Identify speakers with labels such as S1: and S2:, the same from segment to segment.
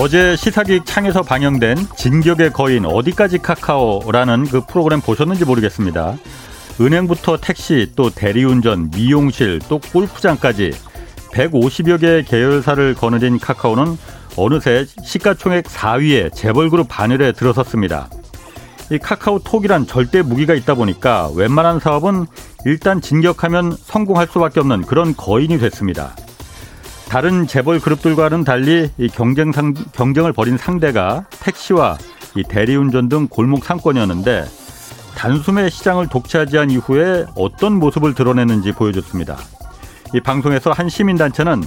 S1: 어제 시사기획 창에서 방영된 진격의 거인 어디까지 카카오라는 그 프로그램 보셨는지 모르겠습니다. 은행부터 택시 또 대리운전 미용실 또 골프장까지 150여 개의 계열사를 거느린 카카오는 어느새 시가총액 4위에 재벌 그룹 반열에 들어섰습니다. 이 카카오톡이란 절대 무기가 있다 보니까 웬만한 사업은 일단 진격하면 성공할 수밖에 없는 그런 거인이 됐습니다. 다른 재벌 그룹들과는 달리 이 경쟁 상, 경쟁을 벌인 상대가 택시와 이 대리운전 등 골목 상권이었는데 단숨에 시장을 독차지한 이후에 어떤 모습을 드러내는지 보여줬습니다. 이 방송에서 한 시민단체는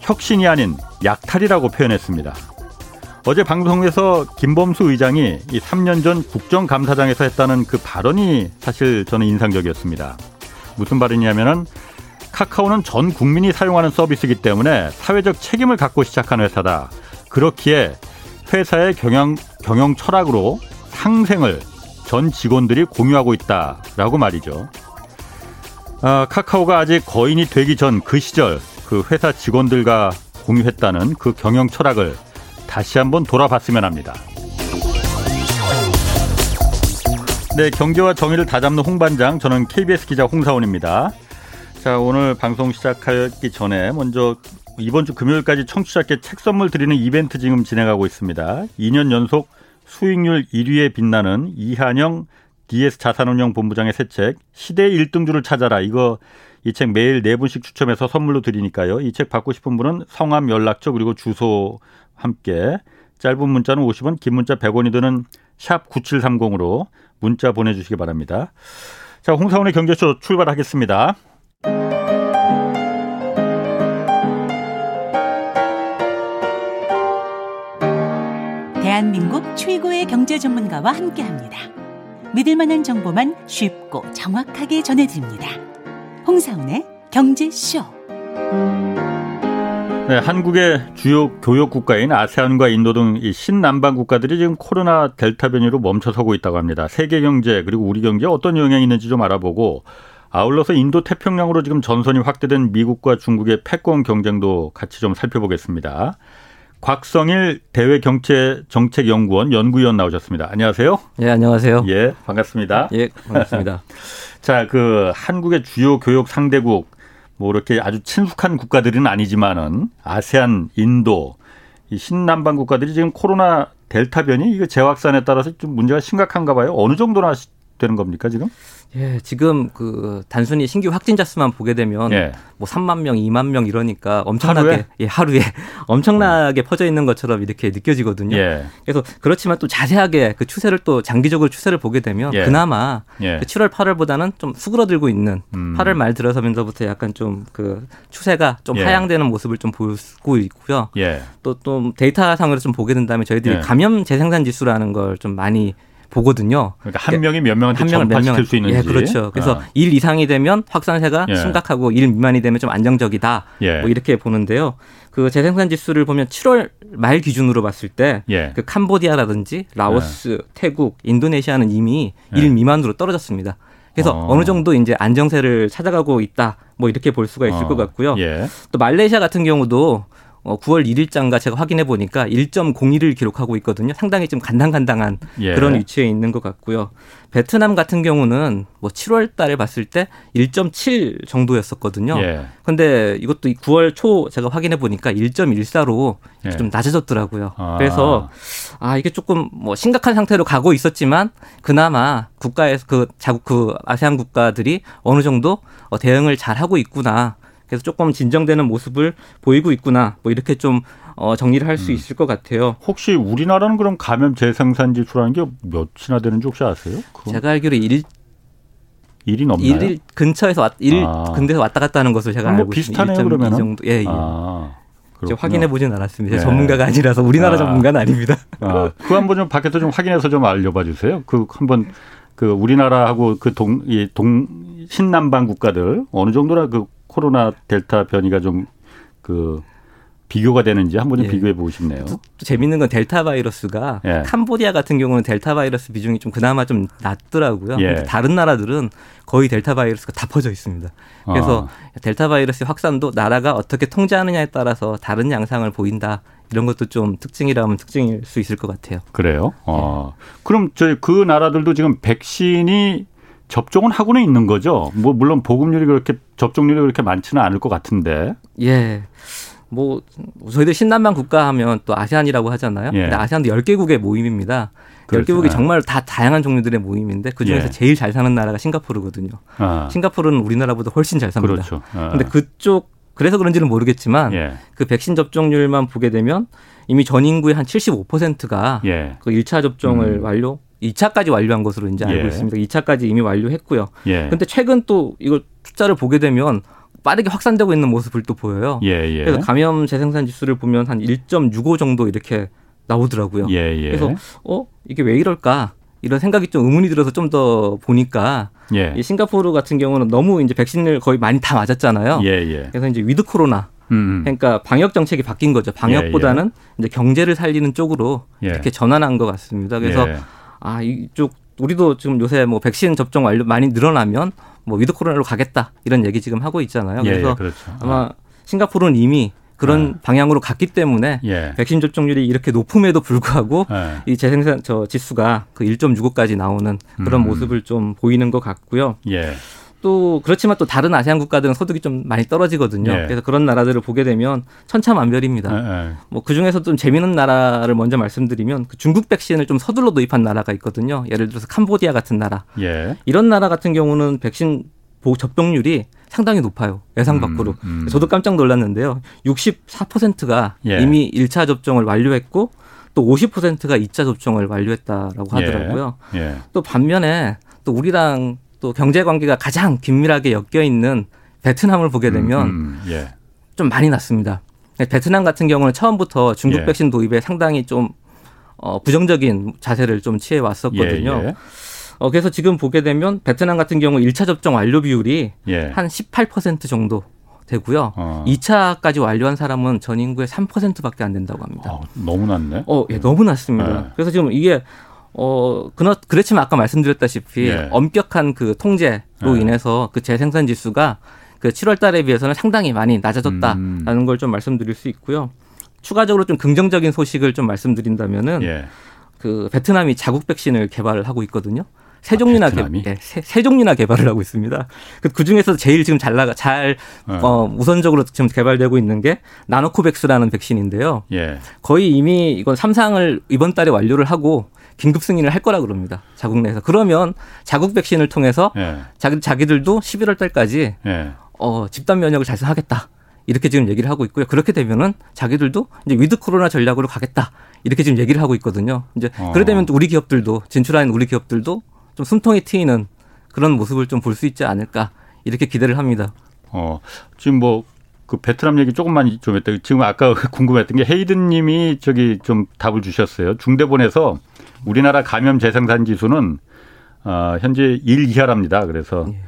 S1: 혁신이 아닌 약탈이라고 표현했습니다. 어제 방송에서 김범수 의장이 이 3년 전 국정감사장에서 했다는 그 발언이 사실 저는 인상적이었습니다. 무슨 발언이냐면은 카카오는 전 국민이 사용하는 서비스이기 때문에 사회적 책임을 갖고 시작한 회사다. 그렇기에 회사의 경영, 경영 철학으로 상생을 전 직원들이 공유하고 있다라고 말이죠. 아, 카카오가 아직 거인이 되기 전 그 시절 그 회사 직원들과 공유했다는 그 경영 철학을 다시 한번 돌아봤으면 합니다. 네, 경제와 정의를 다잡는 홍반장, 저는 KBS 기자 홍사원입니다. 자, 오늘 방송 시작하기 전에 먼저 이번 주 금요일까지 청취자께 책 선물 드리는 이벤트 지금 진행하고 있습니다. 2년 연속 수익률 1위에 빛나는 이한영 DS 자산운용 본부장의 새 책 시대 1등주를 찾아라. 이거 이 책 매일 네 분씩 추첨해서 선물로 드리니까요. 이 책 받고 싶은 분은 성함, 연락처 그리고 주소 함께 짧은 문자는 50원, 긴 문자 100원이 드는 샵 9730으로 문자 보내 주시기 바랍니다. 자, 홍사원의 경제쇼 출발하겠습니다.
S2: 대한민국 최고의 경제 전문가와 함께 합니다. 믿을 만한 정보만 쉽고 정확하게 전해드립니다. 홍사운의 경제쇼.
S1: 네, 한국의 주요 교역 국가인 아세안과 인도 등 신남방 국가들이 지금 코로나 델타 변이로 멈춰서고 있다고 합니다. 세계 경제 그리고 우리 경제에 어떤 영향이 있는지 좀 알아보고 아울러서 인도 태평양으로 지금 전선이 확대된 미국과 중국의 패권 경쟁도 같이 좀 살펴보겠습니다. 곽성일 대외 경제 정책 연구원 연구위원 나오셨습니다. 안녕하세요.
S3: 예, 안녕하세요.
S1: 예, 반갑습니다.
S3: 예, 반갑습니다.
S1: 자, 그 한국의 주요 교역 상대국 뭐 이렇게 아주 친숙한 국가들은 아니지만은 아세안, 인도 이 신남방 국가들이 지금 코로나 델타 변이 이거 재확산에 따라서 좀 문제가 심각한가 봐요. 어느 정도나 되는 겁니까 지금?
S3: 예, 지금 그 단순히 신규 확진자 수만 보게 되면 예. 뭐 3만 명, 2만 명 이러니까 엄청나게
S1: 하루에,
S3: 예, 하루에 엄청나게 음. 퍼져 있는 것처럼 이렇게 느껴지거든요. 예. 그래서 그렇지만 또 자세하게 그 추세를 또 장기적으로 추세를 보게 되면 예. 그나마 예. 그 7월 8월보다는 좀 수그러들고 있는 음. 8월 말 들어서면서부터 약간 좀 그 추세가 좀 예. 하향되는 모습을 좀 보이고 있고요. 또또 또 데이터상으로 좀 보게 된다면 저희들이 감염 재생산 지수라는 걸 좀 많이 보거든요.
S1: 그러니까 한 명이 몇 명한테 한 명을 전파시킬 수 있는지.
S3: 예, 그렇죠. 그래서 어. 1 이상이 되면 확산세가 예. 심각하고 1 미만이 되면 좀 안정적이다. 예. 뭐 이렇게 보는데요. 그 재생산 지수를 보면 7월 말 기준으로 봤을 때그 예. 캄보디아라든지 라오스, 예. 태국, 인도네시아는 이미 1 예. 미만으로 떨어졌습니다. 그래서 어. 느 정도 이제 안정세를 찾아가고 있다. 뭐 이렇게 볼 수가 있을 어. 것 같고요. 또 말레이시아 같은 경우도 어, 9월 1일자인가 제가 확인해 보니까 1.01을 기록하고 있거든요. 상당히 좀 간당간당한 예. 그런 위치에 있는 것 같고요. 베트남 같은 경우는 뭐 7월 달에 봤을 때 1.7 정도였었거든요. 예. 근데 이것도 9월 초 제가 확인해 보니까 1.14로 예. 좀 낮아졌더라고요. 아. 그래서 아, 이게 조금 뭐 심각한 상태로 가고 있었지만 그나마 국가에서 그 자국 그 아세안 국가들이 어느 정도 어, 대응을 잘 하고 있구나. 그래서 조금 진정되는 모습을 보이고 있구나. 뭐 이렇게 좀 어, 정리를 할수 음. 있을 것 같아요.
S1: 혹시 우리나라는 그럼 감염 재생산 지수라는 게 몇이나 되는지 혹시 아세요?
S3: 그건? 제가 알기로 일
S1: 일이 넘나요? 일
S3: 근처에서 왔, 일 아. 근처에서 왔다 갔다 하는 것으로 제가
S1: 뭐
S3: 알고
S1: 있습니다. 비슷하네요 그러면
S3: 정도. 예, 예. 아. 확인해 보진 않았습니다. 네. 전문가가 아니라서 우리나라 아. 전문가는 아닙니다.
S1: 아. 그 한번 좀 밖에서 좀 확인해서 좀 알려봐 주세요. 그 한번 그 우리나라하고 그 동 이 동 신남방 국가들 어느 정도나 그 코로나 델타 변이가 좀그 비교가 되는지 한번 좀 예. 비교해 보고 싶네요. 또,
S3: 또 재밌는 건 델타 바이러스가 예. 캄보디아 같은 경우는 델타 바이러스 비중이 좀 그나마 좀 낮더라고요. 예. 다른 나라들은 거의 델타 바이러스가 다 퍼져 있습니다. 그래서 어. 델타 바이러스 확산도 나라가 어떻게 통제하느냐에 따라서 다른 양상을 보인다 이런 것도 좀 특징이라면 특징일 수 있을 것 같아요.
S1: 그래요? 어. 그럼 저희 그 나라들도 지금 백신이 접종은 하고는 있는 거죠. 뭐 물론 보급률이 그렇게 접종률이 그렇게 많지는 않을 것 같은데.
S3: 예. 뭐 저희들 신남방 국가 하면 또 아세안이라고 하잖아요. 예. 근데 아세안도 10개국의 모임입니다. 그렇죠. 10개국이 정말 다 다양한 종류들의 모임인데 그 중에서 예. 제일 잘 사는 나라가 싱가포르거든요. 아. 싱가포르는 우리나라보다 훨씬 잘 삽니다. 그렇죠. 아. 근데 그쪽 그래서 그런지는 모르겠지만 예. 그 백신 접종률만 보게 되면 이미 전 인구의 한 75%가 예. 그 1차 접종을 음. 완료 2차까지 완료한 것으로 이제 알고 예. 있습니다. 2차까지 이미 완료했고요. 예. 근데 최근 또 이걸 숫자를 보게 되면 빠르게 확산되고 있는 모습을 또 보여요. 예, 예. 그래서 감염 재생산 지수를 보면 한 1.65 정도 이렇게 나오더라고요. 예, 예. 그래서 어 이게 왜 이럴까 이런 생각이 좀 의문이 들어서 좀 더 보니까 예. 이 싱가포르 같은 경우는 너무 이제 백신을 거의 많이 다 맞았잖아요. 예, 예. 그래서 이제 with 코로나 음. 그러니까 방역 정책이 바뀐 거죠. 방역보다는 예, 예. 이제 경제를 살리는 쪽으로 이렇게 전환한 것 같습니다. 그래서 아 이쪽 우리도 지금 요새 뭐 백신 접종 완료 많이 늘어나면 뭐 with 코로나로 가겠다 이런 얘기 지금 하고 있잖아요. 예, 그래서 예, 그렇죠. 아마 싱가포르는 이미 그런 네. 방향으로 갔기 때문에 예. 백신 접종률이 이렇게 높음에도 불구하고 예. 이 재생산 저 지수가 그 1.65까지 나오는 그런 음. 모습을 좀 보이는 것 같고요. 예. 또 그렇지만 또 다른 아세안 국가들은 소득이 좀 많이 떨어지거든요. 예. 그래서 그런 나라들을 보게 되면 천차만별입니다. 예, 예. 뭐그 중에서 좀 재미있는 나라를 먼저 말씀드리면 그 중국 백신을 좀 서둘러 도입한 나라가 있거든요. 예를 들어서 캄보디아 같은 나라. 예. 이런 나라 같은 경우는 백신 접종률이 상당히 높아요. 예상 음, 밖으로. 음, 음. 저도 깜짝 놀랐는데요. 64%가 예. 이미 1차 접종을 완료했고 또 50%가 2차 접종을 완료했다라고 하더라고요. 예. 또 반면에 또 우리랑 또 경제 관계가 가장 긴밀하게 엮여 있는 베트남을 보게 되면 음, 음, 예. 좀 많이 났습니다. 베트남 같은 경우는 처음부터 중국 예. 백신 도입에 상당히 좀 어, 부정적인 자세를 좀 취해 왔었거든요. 예, 예. 어, 그래서 지금 보게 되면 베트남 같은 경우 1차 접종 완료 비율이 예. 한18% 정도 되고요. 어. 2차까지 완료한 사람은 전 인구의 3%밖에 안 된다고 합니다. 어,
S1: 너무 낮네.
S3: 어, 예, 너무 낮습니다. 네. 그래서 지금 이게 어, 그렇, 그렇지만 아까 말씀드렸다시피 예. 엄격한 그 통제로 예. 인해서 그 재생산 지수가 그 7월 달에 비해서는 상당히 많이 낮아졌다라는 음. 걸좀 말씀드릴 수 있고요. 추가적으로 좀 긍정적인 소식을 좀 말씀드린다면은 예. 그 베트남이 자국 백신을 개발을 하고 있거든요. 세 종류나 아, 개, 네, 세, 세, 종류나 개발을 하고 있습니다. 그, 그 중에서 제일 지금 잘 나가 잘 네. 어, 우선적으로 지금 개발되고 있는 게 나노코백스라는 백신인데요. 예. 거의 이미 이건 삼상을 이번 달에 완료를 하고 긴급 승인을 할 거라 그럽니다. 자국 내에서. 그러면 자국 백신을 통해서 예. 자기, 자기들도 11월 달까지 예. 어, 집단 면역을 달성하겠다. 이렇게 지금 얘기를 하고 있고요. 그렇게 되면은 자기들도 이제 with 코로나 전략으로 가겠다. 이렇게 지금 얘기를 하고 있거든요. 이제 어. 그래 되면 또 우리 기업들도 진출하는 우리 기업들도 좀 숨통이 트이는 그런 모습을 좀 볼 수 있지 않을까 이렇게 기대를 합니다.
S1: 어, 지금 뭐 그 베트남 얘기 조금만 좀 했다. 지금 아까 궁금했던 게 헤이든 님이 저기 좀 답을 주셨어요. 중대본에서 우리나라 감염 재생산 지수는 어, 현재 1 이하랍니다. 그래서 예.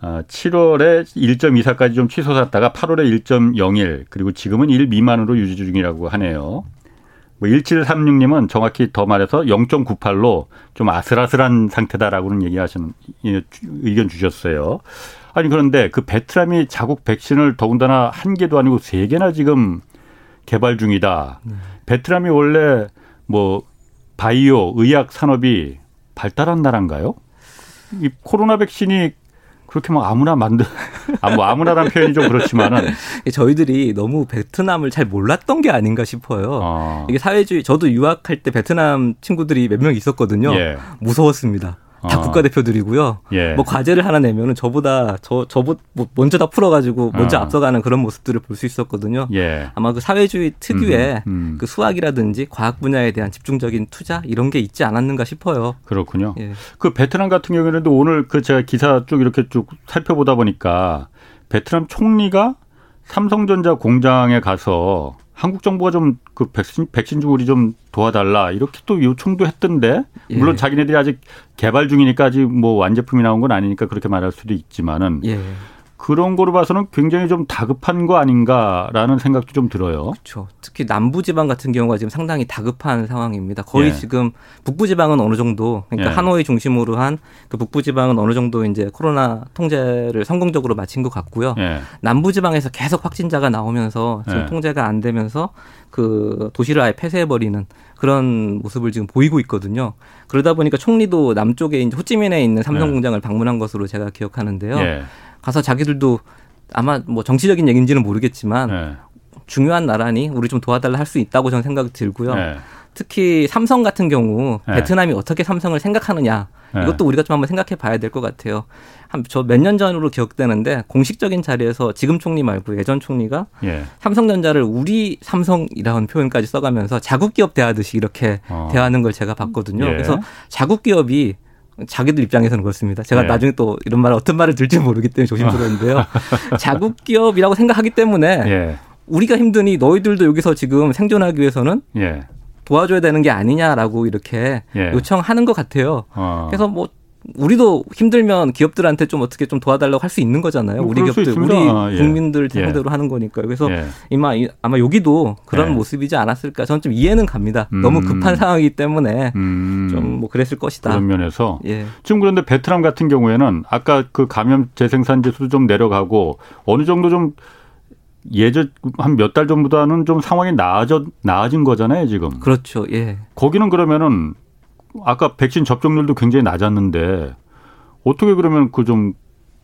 S1: 어, 7월에 1.24까지 좀 치솟았다가 8월에 1.01 그리고 지금은 1 미만으로 유지 중이라고 하네요. 뭐 1736님은 정확히 더 말해서 0.98로 좀 아슬아슬한 상태다라고는 얘기하시는 의견 주셨어요. 아니 그런데 그 베트남이 자국 백신을 더군다나 한 개도 아니고 세 개나 지금 개발 중이다. 네. 베트남이 원래 뭐 바이오 의약 산업이 발달한 나라인가요? 이 코로나 백신이 그렇게 막 아무나 만든 아, 뭐 아무나라는 표현이 좀 그렇지만은
S3: 저희들이 너무 베트남을 잘 몰랐던 게 아닌가 싶어요. 어. 이게 사회주의 저도 유학할 때 베트남 친구들이 몇 명 있었거든요. 예. 무서웠습니다. 다 어. 국가대표들이고요. 예. 뭐 과제를 하나 내면은 저보다 저 저보 뭐 먼저 다 풀어가지고 먼저 어. 앞서가는 그런 모습들을 볼 수 있었거든요. 예. 아마 그 사회주의 특유의 음, 음. 그 수학이라든지 과학 분야에 대한 집중적인 투자 이런 게 있지 않았는가 싶어요.
S1: 그렇군요. 예. 그 베트남 같은 경우에는 오늘 그 제가 기사 쭉 이렇게 쭉 살펴보다 보니까 베트남 총리가 삼성전자 공장에 가서 한국 정부가 좀 그 백신 백신 좀 우리 좀 도와달라 이렇게 또 요청도 했던데 예. 물론 자기네들이 아직 개발 중이니까 아직 뭐 완제품이 나온 건 아니니까 그렇게 말할 수도 있지만은 예. 그런 거로 봐서는 굉장히 좀 다급한 거 아닌가라는 생각도 좀 들어요.
S3: 그렇죠. 특히 남부 지방 같은 경우가 지금 상당히 다급한 상황입니다. 거의 예. 지금 북부 지방은 어느 정도 그러니까 예. 하노이 중심으로 한 그 북부 지방은 어느 정도 이제 코로나 통제를 성공적으로 마친 것 같고요. 예. 남부 지방에서 계속 확진자가 나오면서 지금 예. 통제가 안 되면서 그 도시를 아예 폐쇄해버리는 그런 모습을 지금 보이고 있거든요. 그러다 보니까 총리도 남쪽에 이제 호찌민에 있는 삼성 예. 공장을 방문한 것으로 제가 기억하는데요. 예. 가서 자기들도 아마 뭐 정치적인 얘기인지는 모르겠지만 네. 중요한 나라니 우리 좀 도와달라 할 수 있다고 저는 생각이 들고요. 네. 특히 삼성 같은 경우 네. 베트남이 어떻게 삼성을 생각하느냐 네. 이것도 우리가 좀 한번 생각해 봐야 될 것 같아요. 한 저 몇 년 전으로 기억되는데 공식적인 자리에서 지금 총리 말고 예전 총리가 예. 삼성전자를 우리 삼성이라는 표현까지 써가면서 자국 기업 대하듯이 이렇게 어. 대하는 걸 제가 봤거든요. 예. 그래서 자국 기업이 자기들 입장에서는 그렇습니다. 제가 네. 나중에 또 이런 말 어떤 말을 들지 모르기 때문에 조심스러운데요. 자국 기업이라고 생각하기 때문에 예. 우리가 힘드니 너희들도 여기서 지금 생존하기 위해서는 예. 도와줘야 되는 게 아니냐라고 이렇게 예. 요청하는 것 같아요. 어. 그래서 뭐 우리도 힘들면 기업들한테 좀 어떻게 좀 도와달라고 할 수 있는 거잖아요. 뭐 우리 기업들, 우리 아, 예. 국민들 예. 상대로 예. 하는 거니까요. 그래서 예. 이마 아마 여기도 그런 예. 모습이지 않았을까. 저는 좀 이해는 갑니다. 음. 너무 급한 상황이기 때문에 음. 좀뭐 그랬을 것이다.
S1: 그런 면에서 예. 지금 그런데 베트남 같은 경우에는 아까 그 감염 재생산 지수도 좀 내려가고 어느 정도 좀 예전 한 몇 달 전보다는 좀 상황이 나아져 나아진 거잖아요 지금.
S3: 그렇죠. 예.
S1: 거기는 그러면은 아까 백신 접종률도 굉장히 낮았는데 어떻게 그러면 그 좀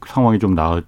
S1: 상황이 좀 나아질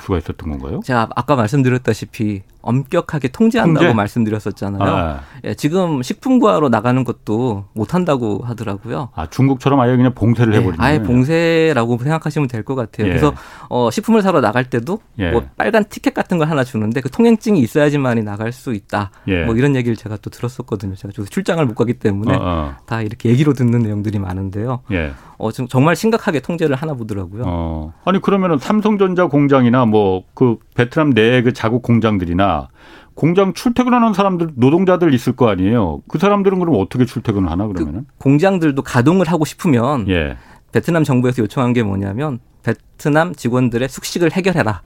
S1: 수가 있었던 건가요?
S3: 제가 아까 말씀드렸다시피 엄격하게 통제한다고 통제? 말씀드렸었잖아요. 아. 예, 지금 식품구하러 나가는 것도 못 한다고 하더라고요.
S1: 아 중국처럼 아예 그냥 봉쇄를 해버리는 예,
S3: 아예 봉쇄라고 생각하시면 될 것 같아요. 예. 그래서 어, 식품을 사러 나갈 때도 예. 뭐 빨간 티켓 같은 걸 하나 주는데 그 통행증이 있어야지만이 나갈 수 있다. 예. 뭐 이런 얘기를 제가 또 들었었거든요. 제가 출장을 못 가기 때문에 어, 어. 다 이렇게 얘기로 듣는 내용들이 많은데요. 예. 어, 지금 정말 심각하게 통제를 하나 보더라고요. 어.
S1: 아니 그러면은 삼성전자 공장이나 뭐 그 베트남 내 그 자국 공장들이나 공장 출퇴근하는 사람들 노동자들 있을 거 아니에요. 그 사람들은 그럼 어떻게 출퇴근을 하나 그러면은? 그
S3: 공장들도 가동을 하고 싶으면 예. 베트남 정부에서 요청한 게 뭐냐면 베트남 직원들의 숙식을 해결해라.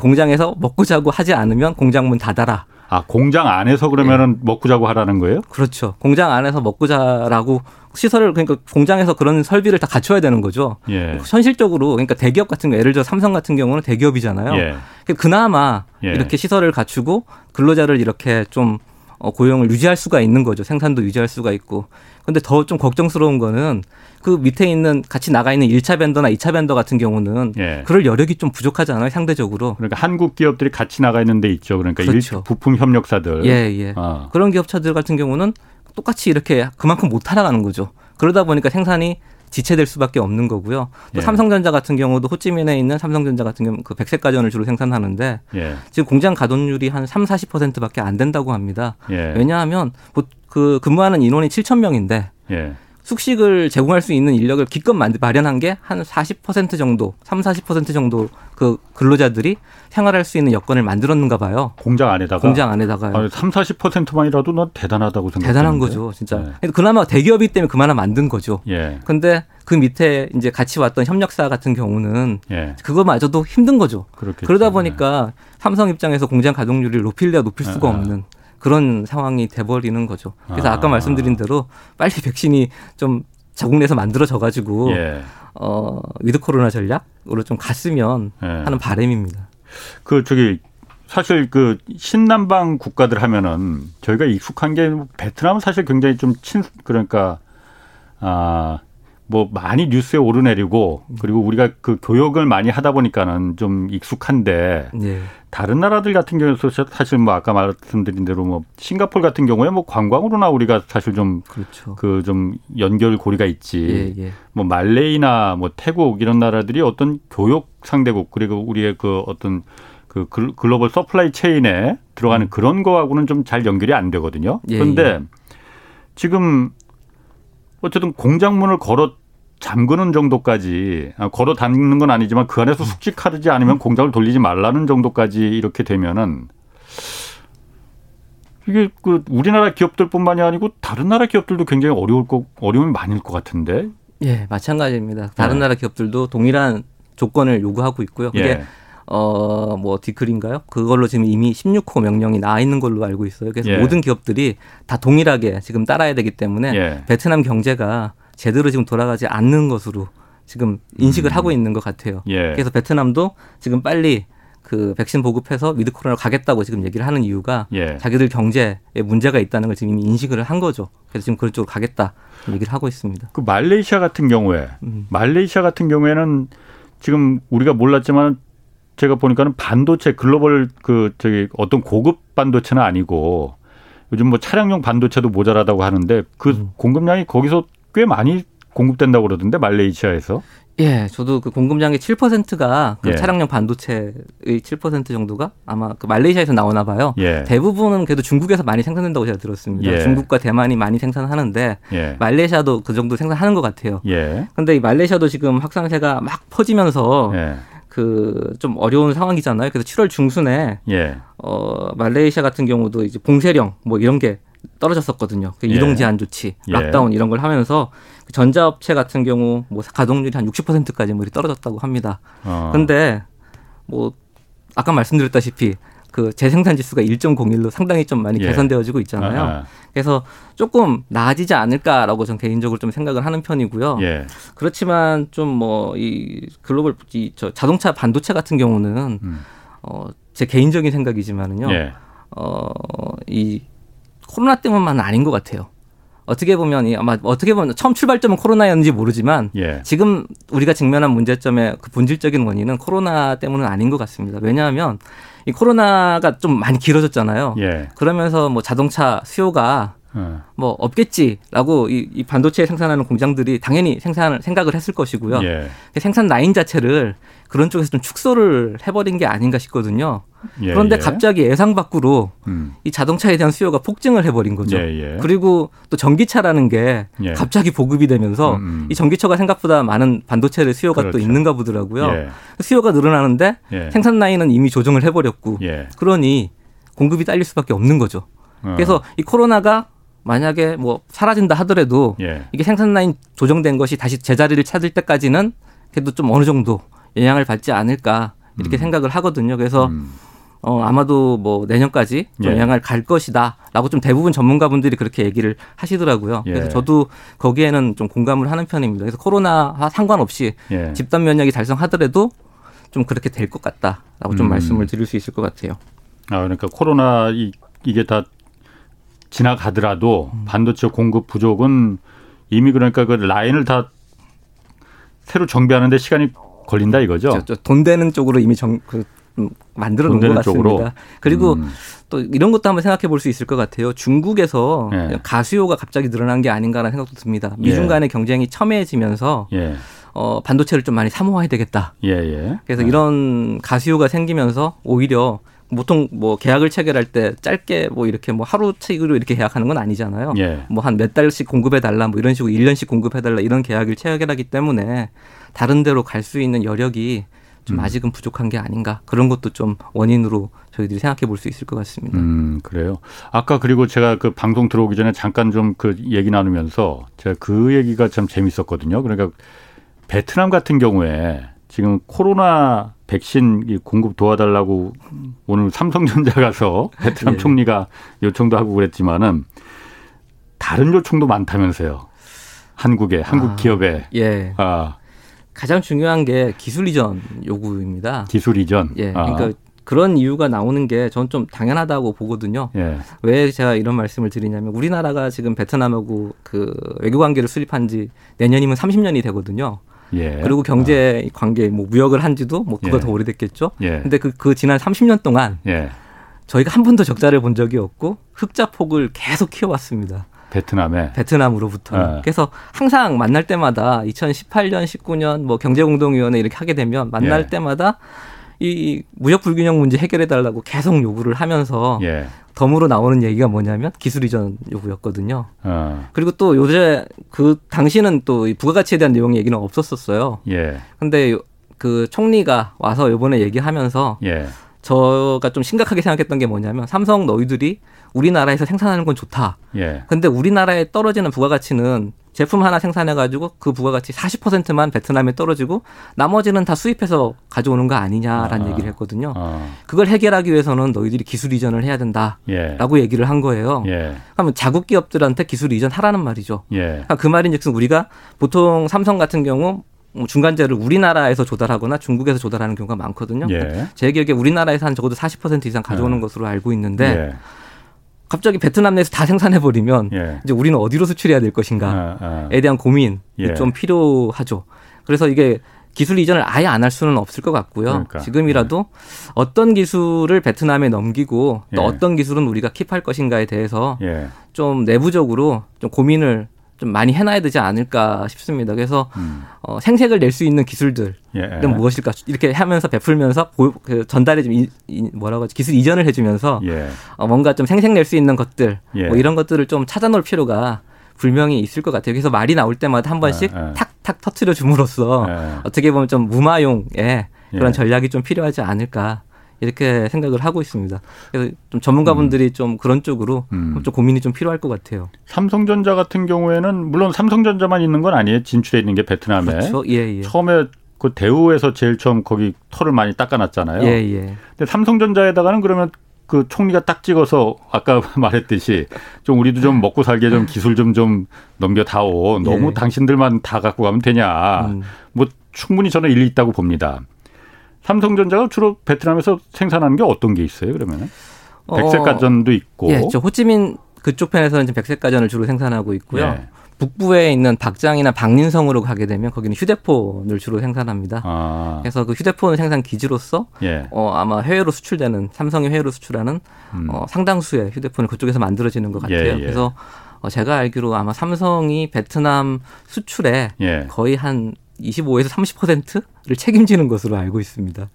S3: 공장에서 먹고 자고 하지 않으면 공장 문 닫아라.
S1: 아 공장 안에서 그러면은 예. 먹고 자고 하라는 거예요?
S3: 그렇죠. 공장 안에서 먹고 자라고 시설을 그러니까 공장에서 그런 설비를 다 갖춰야 되는 거죠. 예. 현실적으로 그러니까 대기업 같은 거 예를 들어 삼성 같은 경우는 대기업이잖아요. 예. 그나마 예. 이렇게 시설을 갖추고 근로자를 이렇게 좀 어, 고용을 유지할 수가 있는 거죠. 생산도 유지할 수가 있고. 근데 더 좀 걱정스러운 거는 그 밑에 있는 같이 나가 있는 1차 벤더나 2차 벤더 같은 경우는 예. 그럴 여력이 좀 부족하잖아요, 상대적으로.
S1: 그러니까 한국 기업들이 같이 나가 있는 데 있죠. 그러니까 그렇죠. 부품 협력사들.
S3: 예, 예. 아. 그런 기업차들 같은 경우는 똑같이 이렇게 그만큼 못 살아가는 거죠. 그러다 보니까 생산이 지체될 수밖에 없는 거고요. 또 예. 삼성전자 같은 경우도 호찌민에 있는 삼성전자 같은 경우 그 백색 가전을 주로 생산하는데 예. 지금 공장 가동률이 한 3, 40%밖에 안 된다고 합니다. 예. 왜냐하면 그 근무하는 인원이 7천 명인데 예. 숙식을 제공할 수 있는 인력을 기껏 마련한 게 한 40% 정도, 3, 40% 정도 그 근로자들이 생활할 수 있는 여건을 만들었는가 봐요.
S1: 공장 안에다가.
S3: 공장 안에다가요.
S1: 아니, 3, 40%만이라도 넌 대단하다고 생각해.
S3: 대단한 거죠, 진짜. 네. 그나마 대기업이기 때문에 그만한 만든 거죠. 예. 근데 그 밑에 이제 같이 왔던 협력사 같은 경우는 예. 그거마저도 힘든 거죠. 그렇겠죠. 그러다 보니까 네. 삼성 입장에서 공장 가동률을 높일래야 높일 수가 네. 없는 그런 상황이 돼버리는 거죠. 그래서 아. 까 말씀드린 대로 빨리 백신이 좀 자국 내에서 만들어져 가지고 예. 어 with 코로나 전략으로 좀 갔으면 예. 하는 바람입니다.
S1: 그 저기 사실 그 신남방 국가들 하면은 저희가 익숙한 게 베트남은 사실 굉장히 좀 친 그러니까 아 뭐 많이 뉴스에 오르내리고 그리고 우리가 그 교역을 많이 하다 보니까는 좀 익숙한데 네. 다른 나라들 같은 경우에서 사실 뭐 아까 말씀드린 대로 뭐 싱가폴 같은 경우에 뭐 관광으로나 우리가 사실 좀 그좀 그렇죠. 그 연결 고리가 있지 예, 예. 뭐 말레이나 뭐 태국 이런 나라들이 어떤 교역 상대국 그리고 우리의 그 어떤 그 global supply chain에 들어가는 음. 그런 거하고는 좀 잘 연결이 안 되거든요. 예, 그런데 예. 지금 어쨌든 공장문을 걸어 잠그는 정도까지 아, 걸어 닫는 건 아니지만 그 안에서 숙직하지 않으면 공장을 돌리지 말라는 정도까지 이렇게 되면은 이게 그 우리나라 기업들뿐만이 아니고 다른 나라 기업들도 굉장히 어려울 거 어려움이 많을 것 같은데.
S3: 예, 마찬가지입니다. 다른 네. 나라 기업들도 동일한 조건을 요구하고 있고요. 그게 예. 어, 뭐, 디클인가요? 그걸로 지금 이미 16호 명령이 나와 있는 걸로 알고 있어요. 그래서 예. 모든 기업들이 다 동일하게 지금 따라야 되기 때문에 예. 베트남 경제가 제대로 지금 돌아가지 않는 것으로 지금 인식을 음. 하고 있는 것 같아요. 예. 그래서 베트남도 지금 빨리 그 백신 보급해서 with 코로나로 가겠다고 지금 얘기를 하는 이유가 예. 자기들 경제에 문제가 있다는 걸 지금 이미 인식을 한 거죠. 그래서 지금 그런 쪽으로 가겠다 얘기를 하고 있습니다.
S1: 그 말레이시아 같은 경우에 음. 말레이시아 같은 경우에는 지금 우리가 몰랐지만 제가 보니까는 반도체 글로벌 그 저기 어떤 고급 반도체는 아니고 요즘 뭐 차량용 반도체도 모자라다고 하는데 그 음. 공급량이 거기서 꽤 많이 공급된다고 그러던데 말레이시아에서.
S3: 예, 저도 그 공급량의 7%가 그 예. 차량용 반도체의 7% 정도가 아마 그 말레이시아에서 나오나 봐요. 예. 대부분은 그래도 중국에서 많이 생산된다고 제가 들었습니다. 예. 중국과 대만이 많이 생산하는데 예. 말레이시아도 그 정도 생산하는 것 같아요. 예. 근데 이 말레이시아도 지금 확산세가 막 퍼지면서 예. 그 좀 어려운 상황이잖아요. 그래서 7월 중순에 예. 어 말레이시아 같은 경우도 이제 봉쇄령 뭐 이런 게 떨어졌었거든요. 그 이동 제한 조치, 락다운 이런 걸 하면서 그 전자업체 같은 경우 뭐 가동률이 한 60%까지 뭐 떨어졌다고 합니다. 어. 근데 뭐 아까 말씀드렸다시피 그 재생산 지수가 1.01로 상당히 좀 많이 예. 개선되어지고 있잖아요. 아하. 그래서 조금 나아지지 않을까라고 전 개인적으로 좀 생각을 하는 편이고요. 예. 그렇지만 좀 뭐 이 글로벌 이 저 자동차 반도체 같은 경우는 음. 어제 개인적인 생각이지만은요. 예. 어이 코로나 때문만은 아닌 것 같아요. 어떻게 보면 아마 어떻게 보면 처음 출발점은 코로나였는지 모르지만 예. 지금 우리가 직면한 문제점의 그 본질적인 원인은 코로나 때문은 아닌 것 같습니다. 왜냐하면 이 코로나가 좀 많이 길어졌잖아요. 예. 그러면서 뭐 자동차 수요가 어. 뭐 없겠지라고 이, 이 반도체 생산하는 공장들이 당연히 생산을 생각을 했을 것이고요. 예. 생산 라인 자체를 그런 쪽에서 좀 축소를 해버린 게 아닌가 싶거든요. 예, 그런데 예. 갑자기 예상 밖으로 음. 이 자동차에 대한 수요가 폭증을 해버린 거죠. 예, 예. 그리고 또 전기차라는 게 예. 갑자기 보급이 되면서 음, 음. 이 전기차가 생각보다 많은 반도체의 수요가 그렇죠. 또 있는가 보더라고요. 예. 수요가 늘어나는데 생산 라인은 이미 조정을 해버렸고 그러니 공급이 딸릴 수밖에 없는 거죠. 어. 그래서 이 코로나가 만약에 뭐 사라진다 하더라도 이게 생산 라인 조정된 것이 다시 제자리를 찾을 때까지는 그래도 좀 어느 정도 영향을 받지 않을까 이렇게 음. 생각을 하거든요. 그래서 음. 어, 아마도 뭐 내년까지 좀 예. 영향을 갈 것이다라고 좀 대부분 전문가분들이 그렇게 얘기를 하시더라고요. 예. 그래서 저도 거기에는 좀 공감을 하는 편입니다. 그래서 코로나와 상관없이 예. 집단 면역이 달성하더라도 좀 그렇게 될 것 같다라고 좀 음. 말씀을 드릴 수 있을 것 같아요.
S1: 아 그러니까 코로나 이, 이게 다 지나가더라도 음. 반도체 공급 부족은 이미 그러니까 그 라인을 다 새로 정비하는데 시간이 걸린다 이거죠.
S3: 저, 저돈 되는 쪽으로 이미 정, 그, 음, 만들어 놓은 것 같습니다. 쪽으로. 그리고 음. 또 이런 것도 한번 생각해 볼 수 있을 것 같아요. 중국에서 예. 가수요가 갑자기 늘어난 게 아닌가라는 생각도 듭니다. 미중 예. 간의 경쟁이 첨예해지면서 예. 어, 반도체를 좀 많이 사모해야 되겠다. 예, 예. 그래서 예. 이런 가수요가 생기면서 오히려 보통 뭐 계약을 체결할 때 짧게 뭐 이렇게 뭐 하루치기로 이렇게 계약하는 건 아니잖아요. 예. 뭐한 몇 달씩 공급해 달라 뭐 이런 식으로 1년씩 공급해 달라 이런 계약을 체결하기 때문에 다른 데로 갈 수 있는 여력이 좀 음. 아직은 부족한 게 아닌가 그런 것도 좀 원인으로 저희들이 생각해 볼 수 있을 것 같습니다.
S1: 음 그래요. 아까 그리고 제가 그 방송 들어오기 전에 잠깐 좀 그 얘기 나누면서 제가 그 얘기가 참 재밌었거든요. 그러니까 베트남 같은 경우에 지금 코로나 백신 공급 도와달라고 오늘 삼성전자 가서 베트남 예. 총리가 요청도 하고 그랬지만은 다른 요청도 많다면서요. 한국에 한국 아, 기업에.
S3: 예. 아. 가장 중요한 게 기술 이전 요구입니다.
S1: 기술 이전.
S3: 예. 아. 그러니까 그런 이유가 나오는 게 저는 좀 당연하다고 보거든요. 예. 왜 제가 이런 말씀을 드리냐면 우리나라가 지금 베트남하고 그 외교 관계를 수립한 지 내년이면 30년이 되거든요. 예. 그리고 경제 아. 관계 뭐 무역을 한 지도 뭐 그거 예. 더 오래됐겠죠. 예. 근데 그, 그 지난 30년 동안 예. 저희가 한 번도 적자를 본 적이 없고 흑자 폭을 계속 키워왔습니다.
S1: 베트남에
S3: 베트남으로부터. 네. 그래서 항상 만날 때마다 2018년, 19년 뭐 경제공동위원회 이렇게 하게 되면 만날 예. 때마다 이 무역 불균형 문제 해결해 달라고 계속 요구를 하면서 예. 덤으로 나오는 얘기가 뭐냐면 기술 이전 요구였거든요. 어. 그리고 또 요새 그 당시는 또 부가가치에 대한 내용 얘기는 없었었어요. 예. 근데 그 총리가 와서 요번에 얘기하면서 예. 저가 좀 심각하게 생각했던 게 뭐냐면 삼성 너희들이 우리나라에서 생산하는 건 좋다. 예. 근데 우리나라에 떨어지는 부가가치는 제품 하나 생산해가지고 그 부가가치 40%만 베트남에 떨어지고 나머지는 다 수입해서 가져오는 거 아니냐라는 아, 얘기를 했거든요. 아. 그걸 해결하기 위해서는 너희들이 기술 이전을 해야 된다라고 예. 얘기를 한 거예요. 예. 그러면 자국 기업들한테 기술 이전하라는 말이죠. 예. 그러니까 그 말인즉슨 우리가 보통 삼성 같은 경우 뭐 중간재를 우리나라에서 조달하거나 중국에서 조달하는 경우가 많거든요. 예. 제 기억에 우리나라에서 한 적어도 40% 이상 가져오는 예. 것으로 알고 있는데 예. 갑자기 베트남 내에서 다 생산해 버리면 예. 이제 우리는 어디로 수출해야 될 것인가에 아, 아. 대한 고민이 예. 좀 필요하죠. 그래서 이게 기술 이전을 아예 안 할 수는 없을 것 같고요. 그러니까. 지금이라도 예. 어떤 기술을 베트남에 넘기고 또 예. 어떤 기술은 우리가 킵할 것인가에 대해서 예. 좀 내부적으로 좀 고민을 좀 많이 해놔야 되지 않을까 싶습니다. 그래서 음. 어, 생색을 낼 수 있는 기술들은 예. 무엇일까 이렇게 하면서 베풀면서 보, 그 전달해 좀 이, 이, 뭐라고 하지 기술 이전을 해주면서 예. 어, 뭔가 좀 생색 낼 수 있는 것들 예. 뭐 이런 것들을 좀 찾아놓을 필요가 분명히 있을 것 같아요. 그래서 말이 나올 때마다 한 번씩 예, 예. 탁탁 터트려 줌으로써 예. 어떻게 보면 좀 무마용의 그런 전략이 좀 필요하지 않을까 이렇게 생각을 하고 있습니다. 그래서 좀 전문가분들이 음. 좀 그런 쪽으로 음. 좀 고민이 좀 필요할 것 같아요.
S1: 삼성전자 같은 경우에는 물론 삼성전자만 있는 건 아니에요. 진출해 있는 게 베트남에.
S3: 그렇죠. 예, 예.
S1: 처음에 그 대우에서 제일 처음 거기 털을 많이 닦아놨잖아요. 예, 예. 근데 삼성전자에다가는 그러면 그 총리가 딱 찍어서 아까 말했듯이 좀 우리도 좀 먹고 살게 좀 기술 좀좀 넘겨다오. 너무 예. 당신들만 다 갖고 가면 되냐. 음. 뭐 충분히 저는 일리 있다고 봅니다. 삼성전자가 주로 베트남에서 생산하는 게 어떤 게 있어요, 그러면은? 어, 백색 가전도 있고.
S3: 예, 저 호찌민 그쪽 편에서는 지금 백색 가전을 주로 생산하고 있고요. 예. 북부에 있는 박장이나 박린성으로 가게 되면 거기는 휴대폰을 주로 생산합니다. 아. 그래서 그 휴대폰 생산 기지로서 예. 어, 아마 해외로 수출되는 삼성이 해외로 수출하는 음. 어, 상당수의 휴대폰을 그쪽에서 만들어지는 것 같아요. 예, 예. 그래서 어, 제가 알기로 아마 삼성이 베트남 수출에 예. 거의 한 25에서 30%를 책임지는 것으로 알고 있습니다.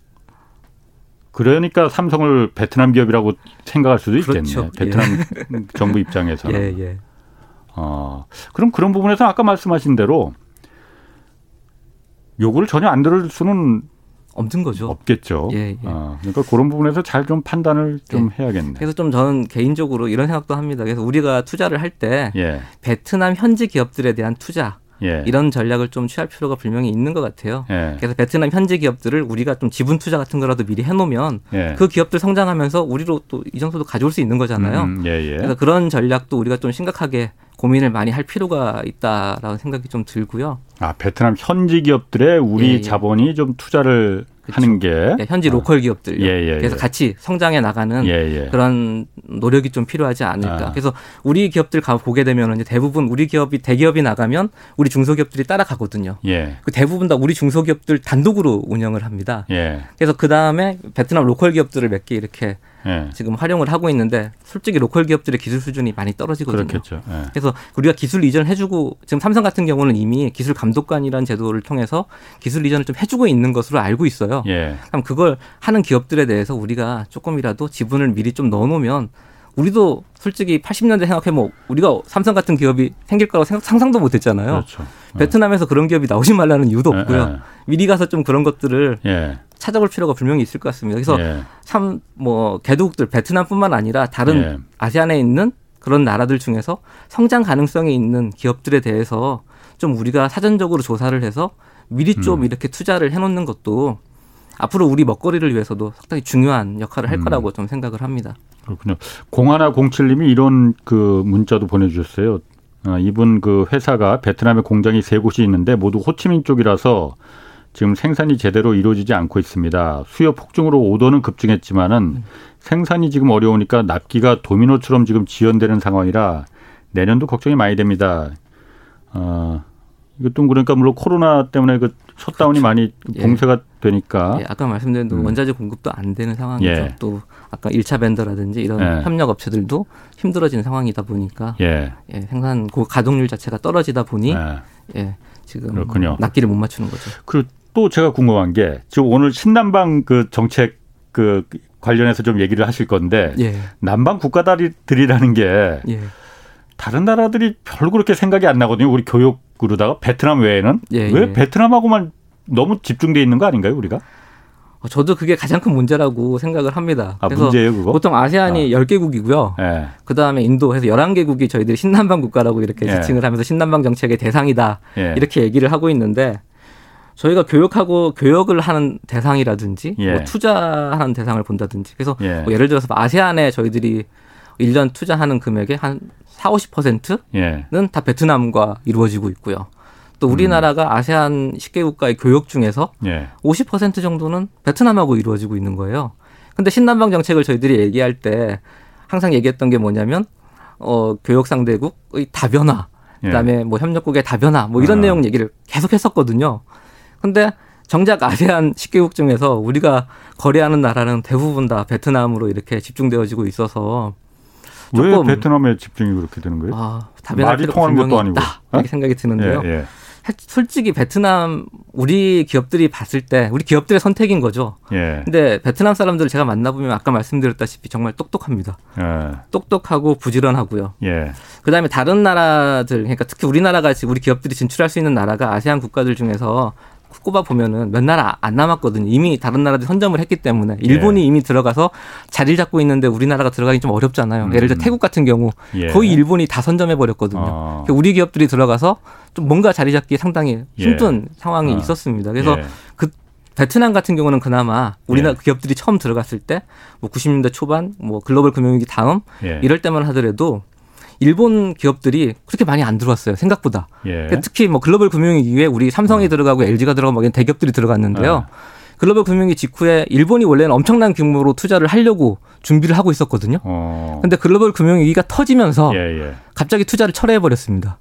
S1: 그러니까 삼성을 베트남 기업이라고 생각할 수도 있겠네요. 그렇죠. 베트남 예. 정부 입장에서는. 예, 예. 어, 그럼 그런 부분에서 아까 말씀하신 대로 요구를 전혀 안 들을 수는
S3: 없는 거죠.
S1: 없겠죠. 예, 예. 어, 그러니까 그런 부분에서 잘 좀 판단을 좀 예. 해야겠네요.
S3: 그래서 좀 저는 개인적으로 이런 생각도 합니다. 그래서 우리가 투자를 할때 예. 베트남 현지 기업들에 대한 투자 예. 이런 전략을 좀 취할 필요가 분명히 있는 것 같아요. 예. 그래서 베트남 현지 기업들을 우리가 좀 지분 투자 같은 거라도 미리 해놓으면 예. 그 기업들 성장하면서 우리로 또 이정도도 가져올 수 있는 거잖아요. 음, 예, 예. 그래서 그런 전략도 우리가 좀 심각하게 고민을 많이 할 필요가 있다라는 생각이 좀 들고요.
S1: 아 베트남 현지 기업들의 우리 예, 자본이 좀 투자를 그렇죠. 하는 게
S3: 예, 현지 아. local 기업들 예, 예, 그래서 예. 같이 성장해 나가는 예, 그런 노력이 좀 필요하지 않을까. 아. 그래서 우리 기업들 가 보게 되면 이제 대부분 우리 기업이 대기업이 나가면 우리 중소기업들이 따라가거든요. 그 대부분 다 우리 중소기업들 단독으로 운영을 합니다. 그래서 그 다음에 베트남 local 기업들을 몇 개 이렇게 예. 지금 활용을 하고 있는데 솔직히 local 기업들의 기술 수준이 많이 떨어지거든요. 그렇겠죠. 예. 그래서 우리가 기술 이전을 해주고 지금 삼성 같은 경우는 이미 기술 감독관이라는 제도를 통해서 기술 이전을 좀 해주고 있는 것으로 알고 있어요. 예. 그럼 그걸 하는 기업들에 대해서 우리가 조금이라도 지분을 미리 좀 넣어놓으면 우리도 솔직히 80년대 생각해 뭐 우리가 삼성 같은 기업이 생길 거라고 생각, 상상도 못 했잖아요. 그렇죠. 베트남에서 그런 기업이 나오지 말라는 이유도 예, 없고요. 예. 미리 가서 좀 그런 것들을 예. 찾아볼 필요가 분명히 있을 것 같습니다. 그래서 예. 참뭐 개도국들 베트남뿐만 아니라 다른 예. 아시안에 있는 그런 나라들 중에서 성장 가능성이 있는 기업들에 대해서 좀 우리가 사전적으로 조사를 해서 미리 좀 음. 이렇게 투자를 해놓는 것도 앞으로 우리 먹거리를 위해서도 상당히 중요한 역할을 할 음. 거라고 좀 생각을 합니다.
S1: 그렇군요. 공하나 공칠님이 이런 그 문자도 보내주셨어요. 아, 이분 그 회사가 베트남에 공장이 세 곳이 있는데 모두 호치민 쪽이라서 지금 생산이 제대로 이루어지지 않고 있습니다. 수요 폭증으로 오더는 급증했지만은 음. 생산이 지금 어려우니까 납기가 도미노처럼 지금 지연되는 상황이라 내년도 걱정이 많이 됩니다. 어, 이것도 그러니까 물론 코로나 때문에 그 셧다운이 그렇죠. 많이 예. 봉쇄가 예. 되니까.
S3: 예, 아까 말씀드린 음. 원자재 공급도 안 되는 상황이죠. 예. 또 아까 1차 벤더라든지 이런 예. 협력 업체들도 힘들어지는 상황이다 보니까 예. 예 생산 가동률 자체가 떨어지다 보니 예, 예 지금 그렇군요. 납기를 못 맞추는 거죠.
S1: 그리고 또 제가 궁금한 게 지금 오늘 신남방 그 정책 그 관련해서 좀 얘기를 하실 건데 예. 남방 국가들이라는 게 예. 다른 나라들이 별로 그렇게 생각이 안 나거든요. 우리 교육으로다가 베트남 외에는 예, 왜 예. 베트남하고만 너무 집중돼 있는 거 아닌가요, 우리가?
S3: 어, 저도 그게 가장 큰 문제라고 생각을 합니다.
S1: 아, 그래서 문제예요, 그거?
S3: 보통 아세안이 아. 10개국이고요. 네. 그다음에 인도 해서 11개국이 저희들이 신남방 국가라고 이렇게 네. 지칭을 하면서 신남방 정책의 대상이다. 네. 이렇게 얘기를 하고 있는데 저희가 교육하고 교역을 하는 대상이라든지 예. 뭐 투자하는 대상을 본다든지 그래서 예. 뭐 예를 들어서 아세안에 저희들이 1년 투자하는 금액의 한 4, 50%는 예. 다 베트남과 이루어지고 있고요. 또 우리나라가 음. 아세안 10개 국가의 교역 중에서 예. 50% 정도는 베트남하고 이루어지고 있는 거예요. 근데 신남방 정책을 저희들이 얘기할 때 항상 얘기했던 게 뭐냐면 어 교역 상대국의 다변화, 예. 그다음에 뭐 협력국의 다변화 뭐 이런 아. 내용 얘기를 계속 했었거든요. 근데 정작 아세안 10개국 중에서 우리가 거래하는 나라는 대부분 다 베트남으로 이렇게 집중되어지고 있어서
S1: 왜 베트남에 집중이 그렇게 되는 거예요? 아,
S3: 말이 통하는 것도 아니고 이렇게 생각이 드는데요. 예, 예. 솔직히 베트남 우리 기업들이 봤을 때 우리 기업들의 선택인 거죠. 예. 근데 베트남 사람들을 제가 만나보면 아까 말씀드렸다시피 정말 똑똑합니다. 예. 똑똑하고 부지런하고요. 예. 그다음에 다른 나라들 그러니까 특히 우리나라가 우리 기업들이 진출할 수 있는 나라가 아세안 국가들 중에서 꼽아 보면은 몇 나라 안 남았거든요. 이미 다른 나라들이 선점을 했기 때문에 일본이 예. 이미 들어가서 자리를 잡고 있는데 우리나라가 들어가기 좀 어렵잖아요. 음. 예를 들어 태국 같은 경우 예. 거의 일본이 다 선점해 버렸거든요. 어. 우리 기업들이 들어가서 좀 뭔가 자리 잡기 상당히 예. 힘든 예. 상황이 어. 있었습니다. 그래서 예. 그 베트남 같은 경우는 그나마 우리나라 예. 기업들이 처음 들어갔을 때 뭐 90년대 초반 뭐 글로벌 금융위기 다음 이럴 때만 하더라도 일본 기업들이 그렇게 많이 안 들어왔어요. 생각보다. 예. 그러니까 특히 뭐 글로벌 금융위기에 우리 삼성이 어. 들어가고 LG가 들어가고 막 대기업들이 들어갔는데요. 어. 글로벌 금융위기 직후에 일본이 원래는 엄청난 규모로 투자를 하려고 준비를 하고 있었거든요. 어. 근데 글로벌 금융위기가 터지면서 예, 예. 갑자기 투자를 철회해 버렸습니다.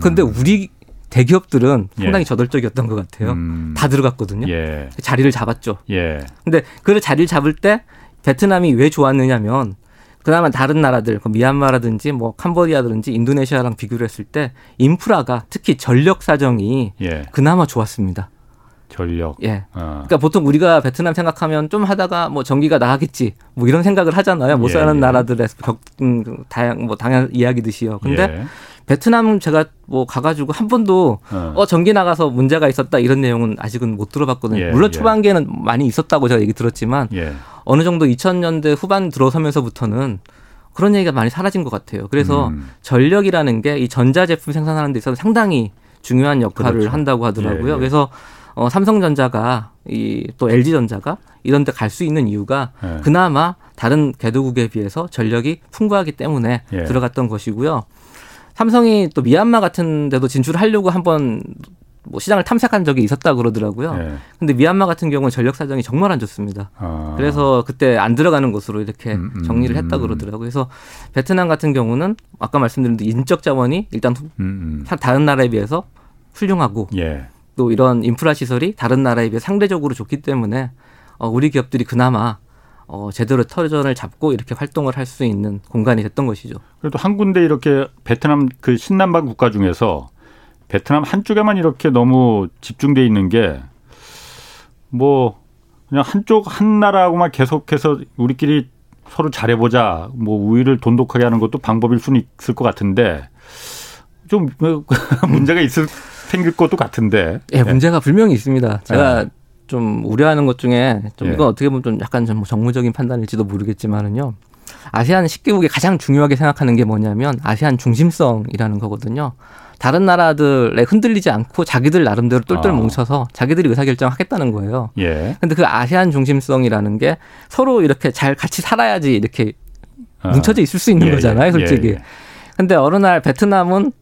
S3: 그런데 음. 우리 대기업들은 상당히 예. 저돌적이었던 것 같아요. 음. 다 들어갔거든요. 예. 자리를 잡았죠. 예. 근데 그 자리를 잡을 때 베트남이 왜 좋았느냐면 그나마 다른 나라들, 그 미얀마라든지 뭐 캄보디아라든지 인도네시아랑 비교를 했을 때 인프라가 특히 전력 사정이 예. 그나마 좋았습니다.
S1: 전력.
S3: 예. 어. 그러니까 보통 우리가 베트남 생각하면 좀 하다가 뭐 전기가 나가겠지 뭐 이런 생각을 하잖아요. 못 사는 예, 예. 나라들에서 겪 음, 다양 뭐 당연 이야기듯이요. 근데 예. 베트남 제가 뭐 가가지고 한 번도 어. 어. 전기 나가서 문제가 있었다 이런 내용은 아직은 못 들어봤거든요. 예, 물론 예. 초반기에는 많이 있었다고 제가 얘기 들었지만 예. 어느 정도 2000년대 후반 들어서면서부터는 그런 얘기가 많이 사라진 것 같아요. 그래서 음. 전력이라는 게 이 전자 제품 생산하는 데 있어서 상당히 중요한 역할을 그렇죠. 한다고 하더라고요. 예, 예. 그래서 어, 삼성전자가 이 또 LG전자가 이런 데 갈 수 있는 이유가 예. 그나마 다른 개도국에 비해서 전력이 풍부하기 때문에 예. 들어갔던 것이고요. 삼성이 또 미얀마 같은 데도 진출하려고 한번 뭐 시장을 탐색한 적이 있었다 그러더라고요. 네. 근데 미얀마 같은 경우는 전력 사정이 정말 안 좋습니다. 아. 그래서 그때 안 들어가는 곳으로 이렇게 음, 음, 정리를 했다 음. 그러더라고요. 그래서 베트남 같은 경우는 아까 말씀드린 인적 자원이 일단 음, 음. 다른 나라에 비해서 훌륭하고 예. 또 이런 인프라 시설이 다른 나라에 비해 상대적으로 좋기 때문에 어, 우리 기업들이 그나마 어, 제대로 터전을 잡고 이렇게 활동을 할 수 있는 공간이 됐던 것이죠.
S1: 그래도 한 군데 이렇게 베트남 그 신남방 국가 중에서 베트남 한쪽에만 이렇게 너무 집중돼 있는 게 뭐 그냥 한쪽 한 나라하고만 계속해서 우리끼리 서로 잘해보자 뭐 우위를 돈독하게 하는 것도 방법일 수는 있을 것 같은데 좀 문제가 있을 생길 것도 같은데.
S3: 예, 문제가 분명히 있습니다. 제가 네. 좀 우려하는 것 중에 좀 예. 이건 어떻게 보면 좀 약간 좀 정무적인 판단일지도 모르겠지만은요. 아세안 10개국이 가장 중요하게 생각하는 게 뭐냐면 아세안 중심성이라는 거거든요. 다른 나라들에 흔들리지 않고 자기들 나름대로 똘똘 아. 뭉쳐서 자기들이 의사결정 하겠다는 거예요. 예. 근데 그 아세안 중심성이라는 게 서로 이렇게 잘 같이 살아야지 이렇게 아. 뭉쳐져 있을 수 있는 예, 거잖아요, 예, 솔직히. 예, 예. 근데 어느 날 베트남은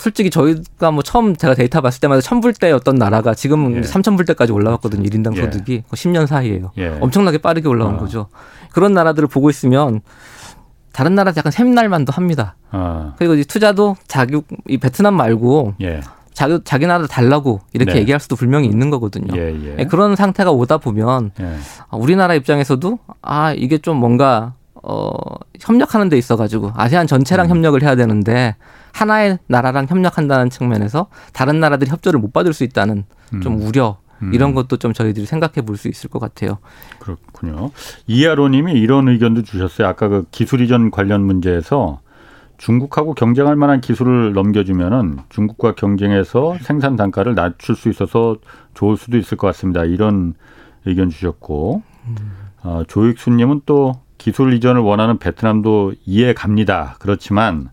S3: 솔직히 저희가 뭐 처음 제가 데이터 봤을 때마다 천불대였던 나라가 지금 예. 삼천불대까지 올라왔거든요. 1인당 예. 소득이. 10년 사이에요. 예. 엄청나게 빠르게 올라온 어. 거죠. 그런 나라들을 보고 있으면 다른 나라 약간 샘날만도 합니다. 어. 그리고 이 투자도 자기 이 베트남 말고 예. 자기 자기 나라 달라고 이렇게 네. 얘기할 수도 분명히 있는 거거든요. 그런 상태가 오다 보면 예. 우리나라 입장에서도 아 이게 좀 뭔가 어 협력하는 데 있어 가지고 아세안 전체랑 음. 협력을 해야 되는데 하나의 나라랑 협력한다는 측면에서 다른 나라들이 협조를 못 받을 수 있다는 음. 좀 우려 음. 이런 것도 좀 저희들이 생각해 볼 수 있을 것 같아요.
S1: 그렇군요. 이하로님이 이런 의견도 주셨어요. 아까 그 기술 이전 관련 문제에서 중국하고 경쟁할 만한 기술을 넘겨주면은 중국과 경쟁해서 생산 단가를 낮출 수 있어서 좋을 수도 있을 것 같습니다. 이런 의견 주셨고 어, 조익수님은 또 기술 이전을 원하는 베트남도 이해 갑니다. 그렇지만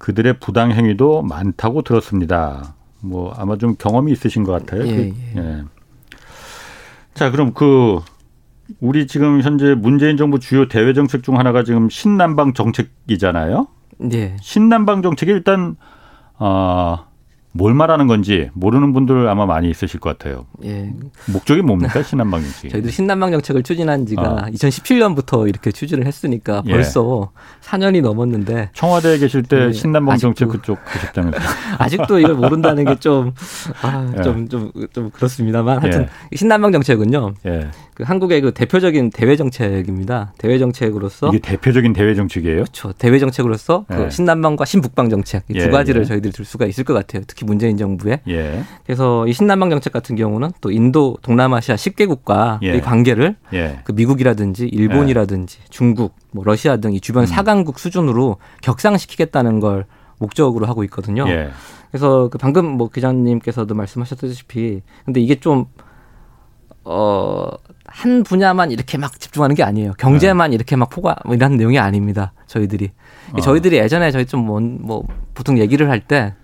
S1: 그들의 부당 행위도 많다고 들었습니다. 뭐 아마 좀 경험이 있으신 것 같아요. 예, 그, 예. 예. 자, 그럼 그 우리 지금 현재 문재인 정부 주요 대외 정책 중 하나가 지금 신남방 정책이잖아요. 네. 신남방 정책이 일단 어 뭘 말하는 건지 모르는 분들 아마 많이 있으실 것 같아요. 예. 목적이 뭡니까 신남방 정책?
S3: 저희도 신남방 정책을 추진한 지가 어. 2017년부터 이렇게 추진을 했으니까 예. 벌써 4년이 넘었는데
S1: 청와대에 계실 때 예. 신남방 정책 그쪽 하셨다면서요?
S3: 아직도 이걸 모른다는 게좀 아, 예. 좀, 좀, 좀 그렇습니다만 하여튼 예. 신남방 정책은요. 예. 그 한국의 그 대표적인 대외 정책입니다. 대외 정책으로서
S1: 이게 대표적인 대외 정책이에요?
S3: 그렇죠. 대외 정책으로서 그 신남방과 신북방 정책 두 가지를 저희들이 들 수가 있을 것 같아요. 특히 특히 문재인 정부에. 예. 그래서 이 신남방 정책 같은 경우는 또 인도 동남아시아 10개국과 예. 이 관계를 예. 그 미국이라든지 일본이라든지 예. 중국, 뭐 러시아 등 이 주변 음. 사강국 수준으로 격상시키겠다는 걸 목적으로 하고 있거든요. 예. 그래서 그 방금 뭐 기자님께서도 말씀하셨다시피 근데 이게 좀 어, 한 분야만 이렇게 막 집중하는 게 아니에요. 경제만 네. 이렇게 막 포괄, 뭐 이런 내용이 아닙니다. 저희들이. 어. 저희들이 예전에 저희 좀 뭐, 뭐 보통 얘기를 할 때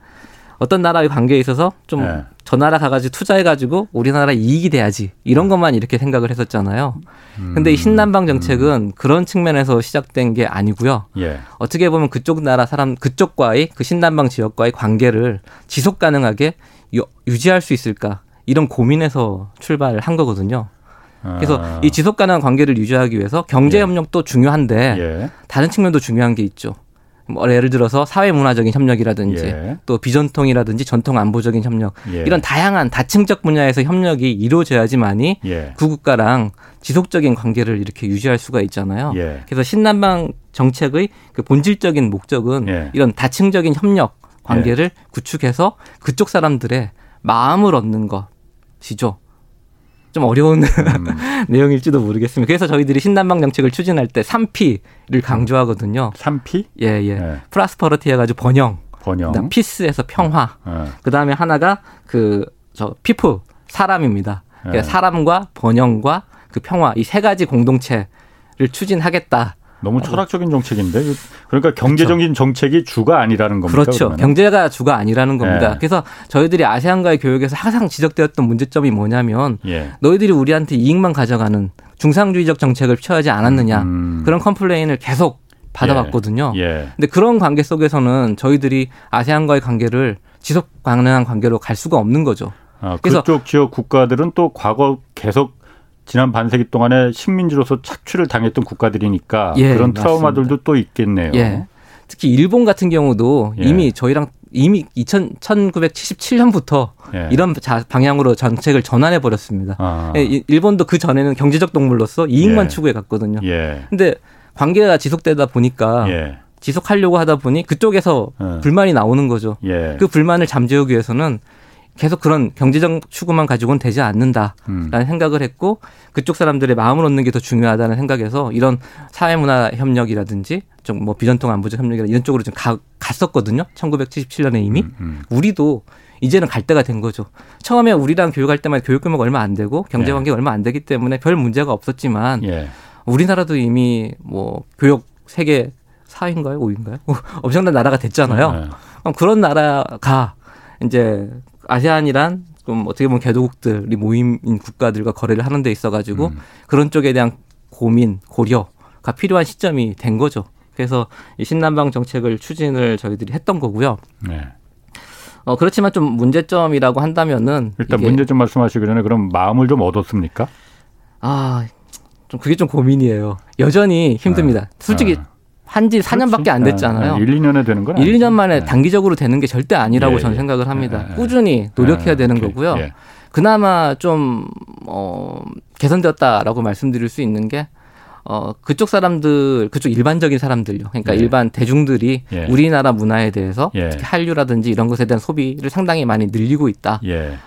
S3: 어떤 나라의 관계에 있어서 좀저 네. 나라 가가지고 투자해가지고 우리나라 이익이 돼야지 이런 것만 이렇게 생각을 했었잖아요. 음. 근데 이 신남방 정책은 음. 그런 측면에서 시작된 게 아니고요. 예. 어떻게 보면 그쪽 나라 사람 그쪽과의 그 신남방 지역과의 관계를 지속 가능하게 유지할 수 있을까 이런 고민에서 출발을 한 거거든요. 그래서 아. 이 지속 가능한 관계를 유지하기 위해서 경제 협력도 예. 중요한데 예. 다른 측면도 중요한 게 있죠. 뭐 예를 들어서 사회 문화적인 협력이라든지 예. 또 비전통이라든지 전통 안보적인 협력 예. 이런 다양한 다층적 분야에서 협력이 이루어져야지만이 예. 그 국가랑 지속적인 관계를 이렇게 유지할 수가 있잖아요. 예. 그래서 신남방 정책의 그 본질적인 목적은 예. 이런 다층적인 협력 관계를 예. 구축해서 그쪽 사람들의 마음을 얻는 것이죠. 좀 어려운 음. 내용일지도 모르겠습니다. 그래서 저희들이 신남방 정책을 추진할 때 3P를 강조하거든요.
S1: 3P?
S3: 예, 예. 네. prosperity 해가지고 번영. 번영. peace 해서 평화. 네. 그 다음에 하나가 그, 저, people, 사람입니다. 그러니까 네. 사람과 번영과 그 평화, 이 세 가지 공동체를 추진하겠다.
S1: 너무 철학적인 정책인데 그러니까 경제적인 그렇죠. 정책이 주가 아니라는 겁니다.
S3: 그렇죠. 그러면? 경제가 주가 아니라는 겁니다. 예. 그래서 저희들이 아세안과의 교역에서 항상 지적되었던 문제점이 뭐냐면 예. 너희들이 우리한테 이익만 가져가는 중상주의적 정책을 취하지 않았느냐 음. 그런 complain을 계속 받아봤거든요. 예. 예. 근데 그런 관계 속에서는 저희들이 아세안과의 관계를 지속 가능한 관계로 갈 수가 없는 거죠.
S1: 아, 그래서 그쪽 지역 국가들은 또 과거 계속 지난 반세기 동안에 식민지로서 착취를 당했던 국가들이니까 예, 그런 트라우마들도 맞습니다. 또 있겠네요. 예.
S3: 특히 일본 같은 경우도 예. 이미 저희랑 이미 2000, 1977년부터 예. 이런 방향으로 정책을 전환해 버렸습니다. 아. 예, 일본도 그 전에는 경제적 동물로서 이익만 예. 추구해 갔거든요. 예. 근데 관계가 지속되다 보니까 지속하려고 하다 보니 그쪽에서 불만이 나오는 거죠. 그 불만을 잠재우기 위해서는 계속 그런 경제적 추구만 가지고는 되지 않는다라는 음. 생각을 했고 그쪽 사람들의 마음을 얻는 게 더 중요하다는 생각에서 이런 사회문화 협력이라든지 좀 뭐 비전통 안보적 협력이라 이런 쪽으로 좀 가, 갔었거든요. 1977년에 이미 음, 음. 우리도 이제는 갈 때가 된 거죠. 처음에 우리랑 교육할 때만 교육 규모가 얼마 안 되고 경제 관계가 예. 얼마 안 되기 때문에 별 문제가 없었지만 예. 우리나라도 이미 뭐 교육 세계 4위인가요? 5위인가요? 엄청난 나라가 됐잖아요. 예. 그럼 그런 나라가 이제 아세안이란 좀 어떻게 보면 개도국들이 모임인 국가들과 거래를 하는 데 있어가지고 음. 그런 쪽에 대한 고민, 고려가 필요한 시점이 된 거죠. 그래서 이 신남방 정책을 추진을 저희들이 했던 거고요. 네. 어, 그렇지만 좀 문제점이라고 한다면은
S1: 일단 문제점 말씀하시기 전에 그럼 마음을 좀 얻었습니까?
S3: 아, 좀 그게 좀 고민이에요. 여전히 힘듭니다. 네. 솔직히 네. 한지 4년밖에 안 됐잖아요.
S1: 1, 2년에 되는 건
S3: 1, 2년 만에 네. 단기적으로 되는 게 절대 아니라고 예, 저는 예. 생각을 합니다. 예, 예. 꾸준히 노력해야 예, 되는 오케이. 거고요. 예. 그나마 좀, 어, 개선되었다라고 말씀드릴 수 있는 게 어, 그쪽 사람들, 그쪽 일반적인 사람들요. 그러니까 예. 일반 대중들이 예. 우리나라 문화에 대해서 예. 특히 한류라든지 이런 것에 대한 소비를 상당히 많이 늘리고 있다.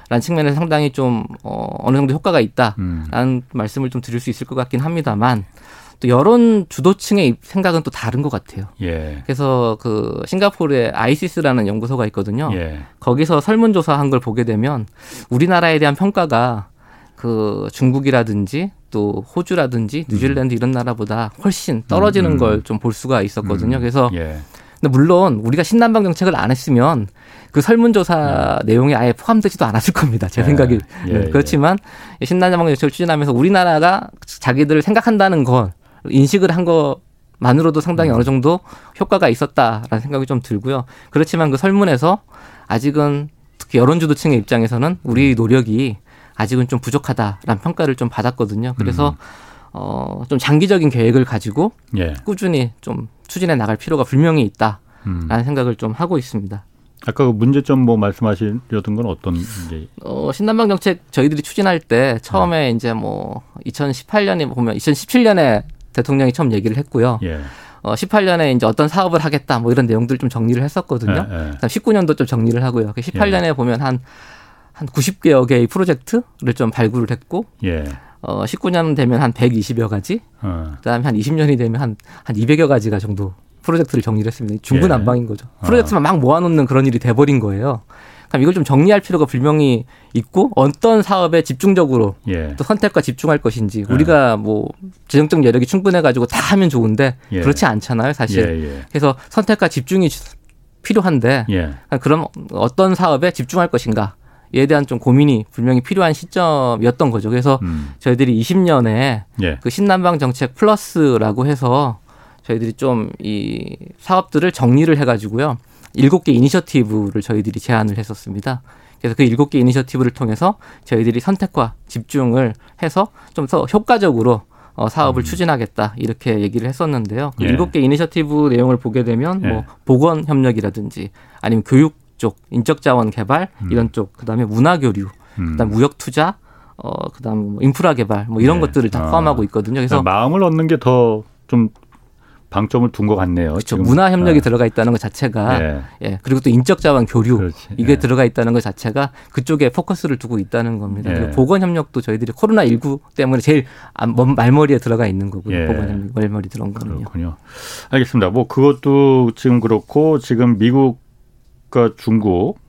S3: 라는 측면에서 상당히 좀, 어, 어느 정도 효과가 있다라는 음. 말씀을 좀 드릴 수 있을 것 같긴 합니다만 또 여론 주도층의 생각은 또 다른 것 같아요. 예. 그래서 그 싱가포르에 아이시스라는 연구소가 있거든요. 예. 거기서 설문조사한 걸 보게 되면 우리나라에 대한 평가가 그 중국이라든지 또 호주라든지 뉴질랜드 이런 나라보다 훨씬 떨어지는 음, 음. 걸좀 볼 수가 있었거든요. 음. 그래서 예. 근데 물론 우리가 신남방 정책을 안 했으면 그 설문조사 네. 내용이 아예 포함되지도 않았을 겁니다. 제 예. 생각이 예. 네. 그렇지만 신남방 정책을 추진하면서 우리나라가 자기들을 생각한다는 걸 인식을 한 것만으로도 상당히 음. 어느 정도 효과가 있었다라는 생각이 좀 들고요. 그렇지만 그 설문에서 아직은 특히 여론주도층의 입장에서는 우리 노력이 아직은 좀 부족하다라는 평가를 좀 받았거든요. 그래서 음. 어, 좀 장기적인 계획을 가지고 예. 꾸준히 좀 추진해 나갈 필요가 분명히 있다라는 음. 생각을 좀 하고 있습니다.
S1: 아까 그 문제점 뭐 말씀하시려던 건 어떤 문제?
S3: 어, 신남방 정책 저희들이 추진할 때 처음에 네. 이제 뭐 2018년에 보면 2017년에 대통령이 처음 얘기를 했고요. 예. 어, 18년에 이제 어떤 사업을 하겠다 뭐 이런 내용들 좀 정리를 했었거든요. 예, 예. 19년도 좀 정리를 하고요. 18년에 예. 보면 한한 90개여 개의 프로젝트를 좀 발굴을 했고 예. 어 19년 되면 한 120여 가지. 어. 그다음에 한 20년이 되면 한한 한 200여 가지가 정도 프로젝트를 정리를 했습니다. 중구난방인 예. 거죠. 어. 프로젝트만 막 모아놓는 그런 일이 돼버린 거예요. 그럼 이걸 좀 정리할 필요가 분명히 있고 어떤 사업에 집중적으로 예. 또 선택과 집중할 것인지 예. 우리가 뭐 재정적 여력이 충분해 가지고 다 하면 좋은데 예. 그렇지 않잖아요 사실 예, 예. 그래서 선택과 집중이 필요한데 그럼 어떤 사업에 집중할 것인가 에 대한 좀 고민이 분명히 필요한 시점이었던 거죠. 그래서 음. 저희들이 20년에 예. 그 신남방 정책 플러스라고 해서 저희들이 좀 이 사업들을 정리를 해가지고요. 일곱 개 이니셔티브를 저희들이 제안을 했었습니다. 그래서 그 일곱 개 이니셔티브를 통해서 저희들이 선택과 집중을 해서 좀 더 효과적으로 어, 사업을 음. 추진하겠다 이렇게 얘기를 했었는데요. 그 예. 일곱 개 이니셔티브 내용을 보게 되면 뭐 예. 뭐 보건 협력이라든지 아니면 교육 쪽, 인적 자원 개발 음. 이런 쪽, 그다음에 문화 교류, 음. 그다음 무역 투자, 어 그다음 뭐 인프라 개발 뭐 이런 네. 것들을 다 아. 포함하고 있거든요. 그래서
S1: 마음을 얻는 게 더 좀 방점을 둔 것 같네요.
S3: 그렇죠. 문화 협력이 네. 들어가 있다는 것 자체가 네. 예 그리고 또 인적 자원 교류 그렇지. 이게 네. 들어가 있다는 것 자체가 그쪽에 포커스를 두고 있다는 겁니다. 그리고 보건 협력도 저희들이 코로나 19 때문에 제일 말머리에 들어가 있는 거고요. 예. 보건 협력 말머리 들어온 거는요.
S1: 그렇군요. 알겠습니다. 뭐 그것도 지금 그렇고 지금 미국 미국과 중국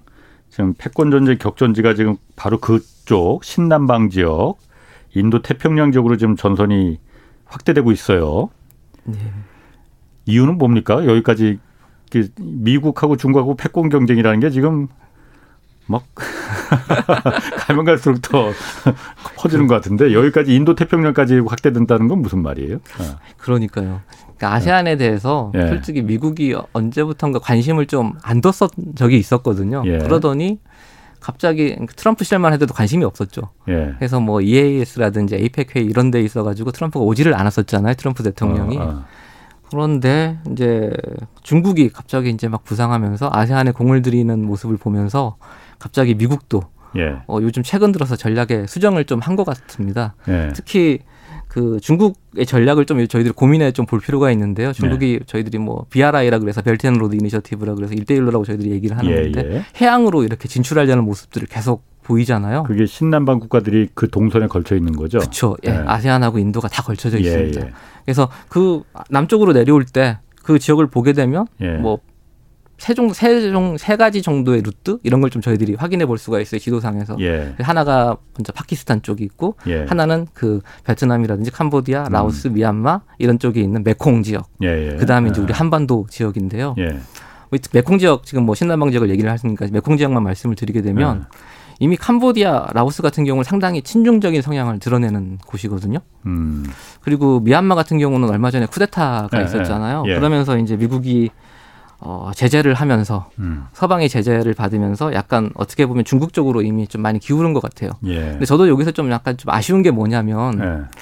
S1: 지금 패권 전쟁 격전지가 지금 바로 그쪽 신남방 지역 인도 태평양 지역으로 지금 전선이 확대되고 있어요. 네. 이유는 뭡니까? 여기까지 미국하고 중국하고 패권 경쟁이라는 게 지금 막 가면 갈수록 더 퍼지는 것 같은데 여기까지 인도 태평양까지 확대된다는 건 무슨 말이에요? 어.
S3: 그러니까요. 그러니까 아세안에 대해서 예. 솔직히 미국이 언제부턴가 관심을 좀 안 뒀었 적이 있었거든요. 예. 그러더니 갑자기 트럼프 시절만 해도 관심이 없었죠. 예. 그래서 뭐 EAS라든지 APEC 회의 이런 데 있어가지고 트럼프가 오지를 않았었잖아요. 트럼프 대통령이. 어, 어. 그런데 이제 중국이 갑자기 이제 막 부상하면서 아세안에 공을 들이는 모습을 보면서 갑자기 미국도 예. 어, 요즘 최근 들어서 전략에 수정을 좀 한 것 같습니다. 예. 특히 그 중국의 전략을 좀 저희들이 고민해 좀 볼 필요가 있는데요. 중국이 네. 저희들이 뭐 BRI라 그래서 Belt and Road Initiative라 그래서 일대일로라고 저희들이 얘기를 하는데 예, 예. 해양으로 이렇게 진출하려는 모습들을 계속 보이잖아요.
S1: 그게 신남방 국가들이 그 동선에 걸쳐 있는 거죠.
S3: 그렇죠. 예. 네. 아세안하고 인도가 다 걸쳐져 예, 있습니다. 예. 그래서 그 남쪽으로 내려올 때 그 지역을 보게 되면 예. 뭐 세종 세종 세 가지 정도의 루트 이런 걸 좀 저희들이 확인해 볼 수가 있어요 지도상에서 예. 하나가 먼저 파키스탄 쪽이 있고 예. 하나는 그 베트남이라든지 캄보디아, 음. 라오스, 음. 미얀마 이런 쪽에 있는 메콩 지역. 예, 예. 그 다음에 이제 우리 아. 한반도 지역인데요. 예. 뭐 메콩 지역 지금 뭐 신남방 지역을 얘기를 하시니까 메콩 지역만 말씀을 드리게 되면 예. 이미 캄보디아, 라오스 같은 경우는 상당히 친중적인 성향을 드러내는 곳이거든요. 음. 그리고 미얀마 같은 경우는 얼마 전에 쿠데타가 있었잖아요. 그러면서 이제 미국이 어, 제재를 하면서 음. 서방의 제재를 받으면서 약간 어떻게 보면 중국 쪽으로 이미 좀 많이 기울은 것 같아요. 예. 근데 저도 여기서 좀 약간 좀 아쉬운 게 뭐냐면 예.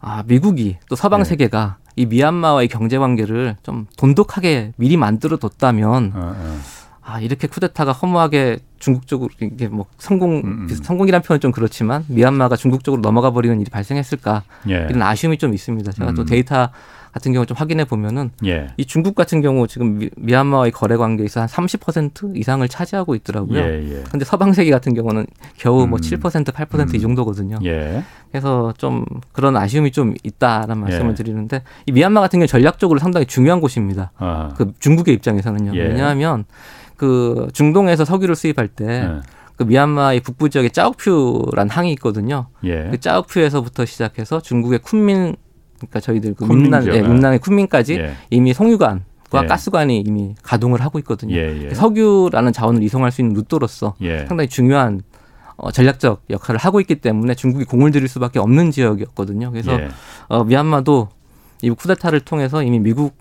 S3: 아, 미국이 또 서방 예. 세계가 이 미얀마와의 경제 관계를 좀 돈독하게 미리 만들어 뒀다면 어, 어. 아, 이렇게 쿠데타가 허무하게 중국 쪽으로 이게 뭐 성공 음, 음. 성공이란 표현은 좀 그렇지만 미얀마가 중국 쪽으로 넘어가 버리는 일이 발생했을까 예. 이런 아쉬움이 좀 있습니다. 제가 음. 또 데이터 같은 경우 좀 확인해 보면은 예. 이 중국 같은 경우 지금 미, 미얀마와의 거래 관계에서 한 30% 이상을 차지하고 있더라고요. 예, 예. 근데 서방 세계 같은 경우는 겨우 뭐 음. 뭐7% 8%이 음. 정도거든요. 예. 그래서 좀 그런 아쉬움이 좀 있다라는 말씀을 예. 드리는데 이 미얀마 같은 경우 전략적으로 상당히 중요한 곳입니다. 아하. 그 중국의 입장에서는요. 예. 왜냐하면 그 중동에서 석유를 수입할 때그 미얀마의 북부 지역에 짜오퓨란 항이 있거든요. 예. 그 짜오퓨에서부터 시작해서 중국의 쿤민 그러니까 저희들 그 문난 예, 문난의 쿤민까지 예. 이미 송유관 과 예. 가스관이 이미 가동을 하고 있거든요. 예, 예. 석유라는 자원을 이송할 수 있는 루트로서 예. 상당히 중요한 어, 전략적 역할을 하고 있기 때문에 중국이 공을 들일 수밖에 없는 지역이었거든요. 그래서 예. 어, 미얀마도 이 쿠데타를 통해서 이미 미국이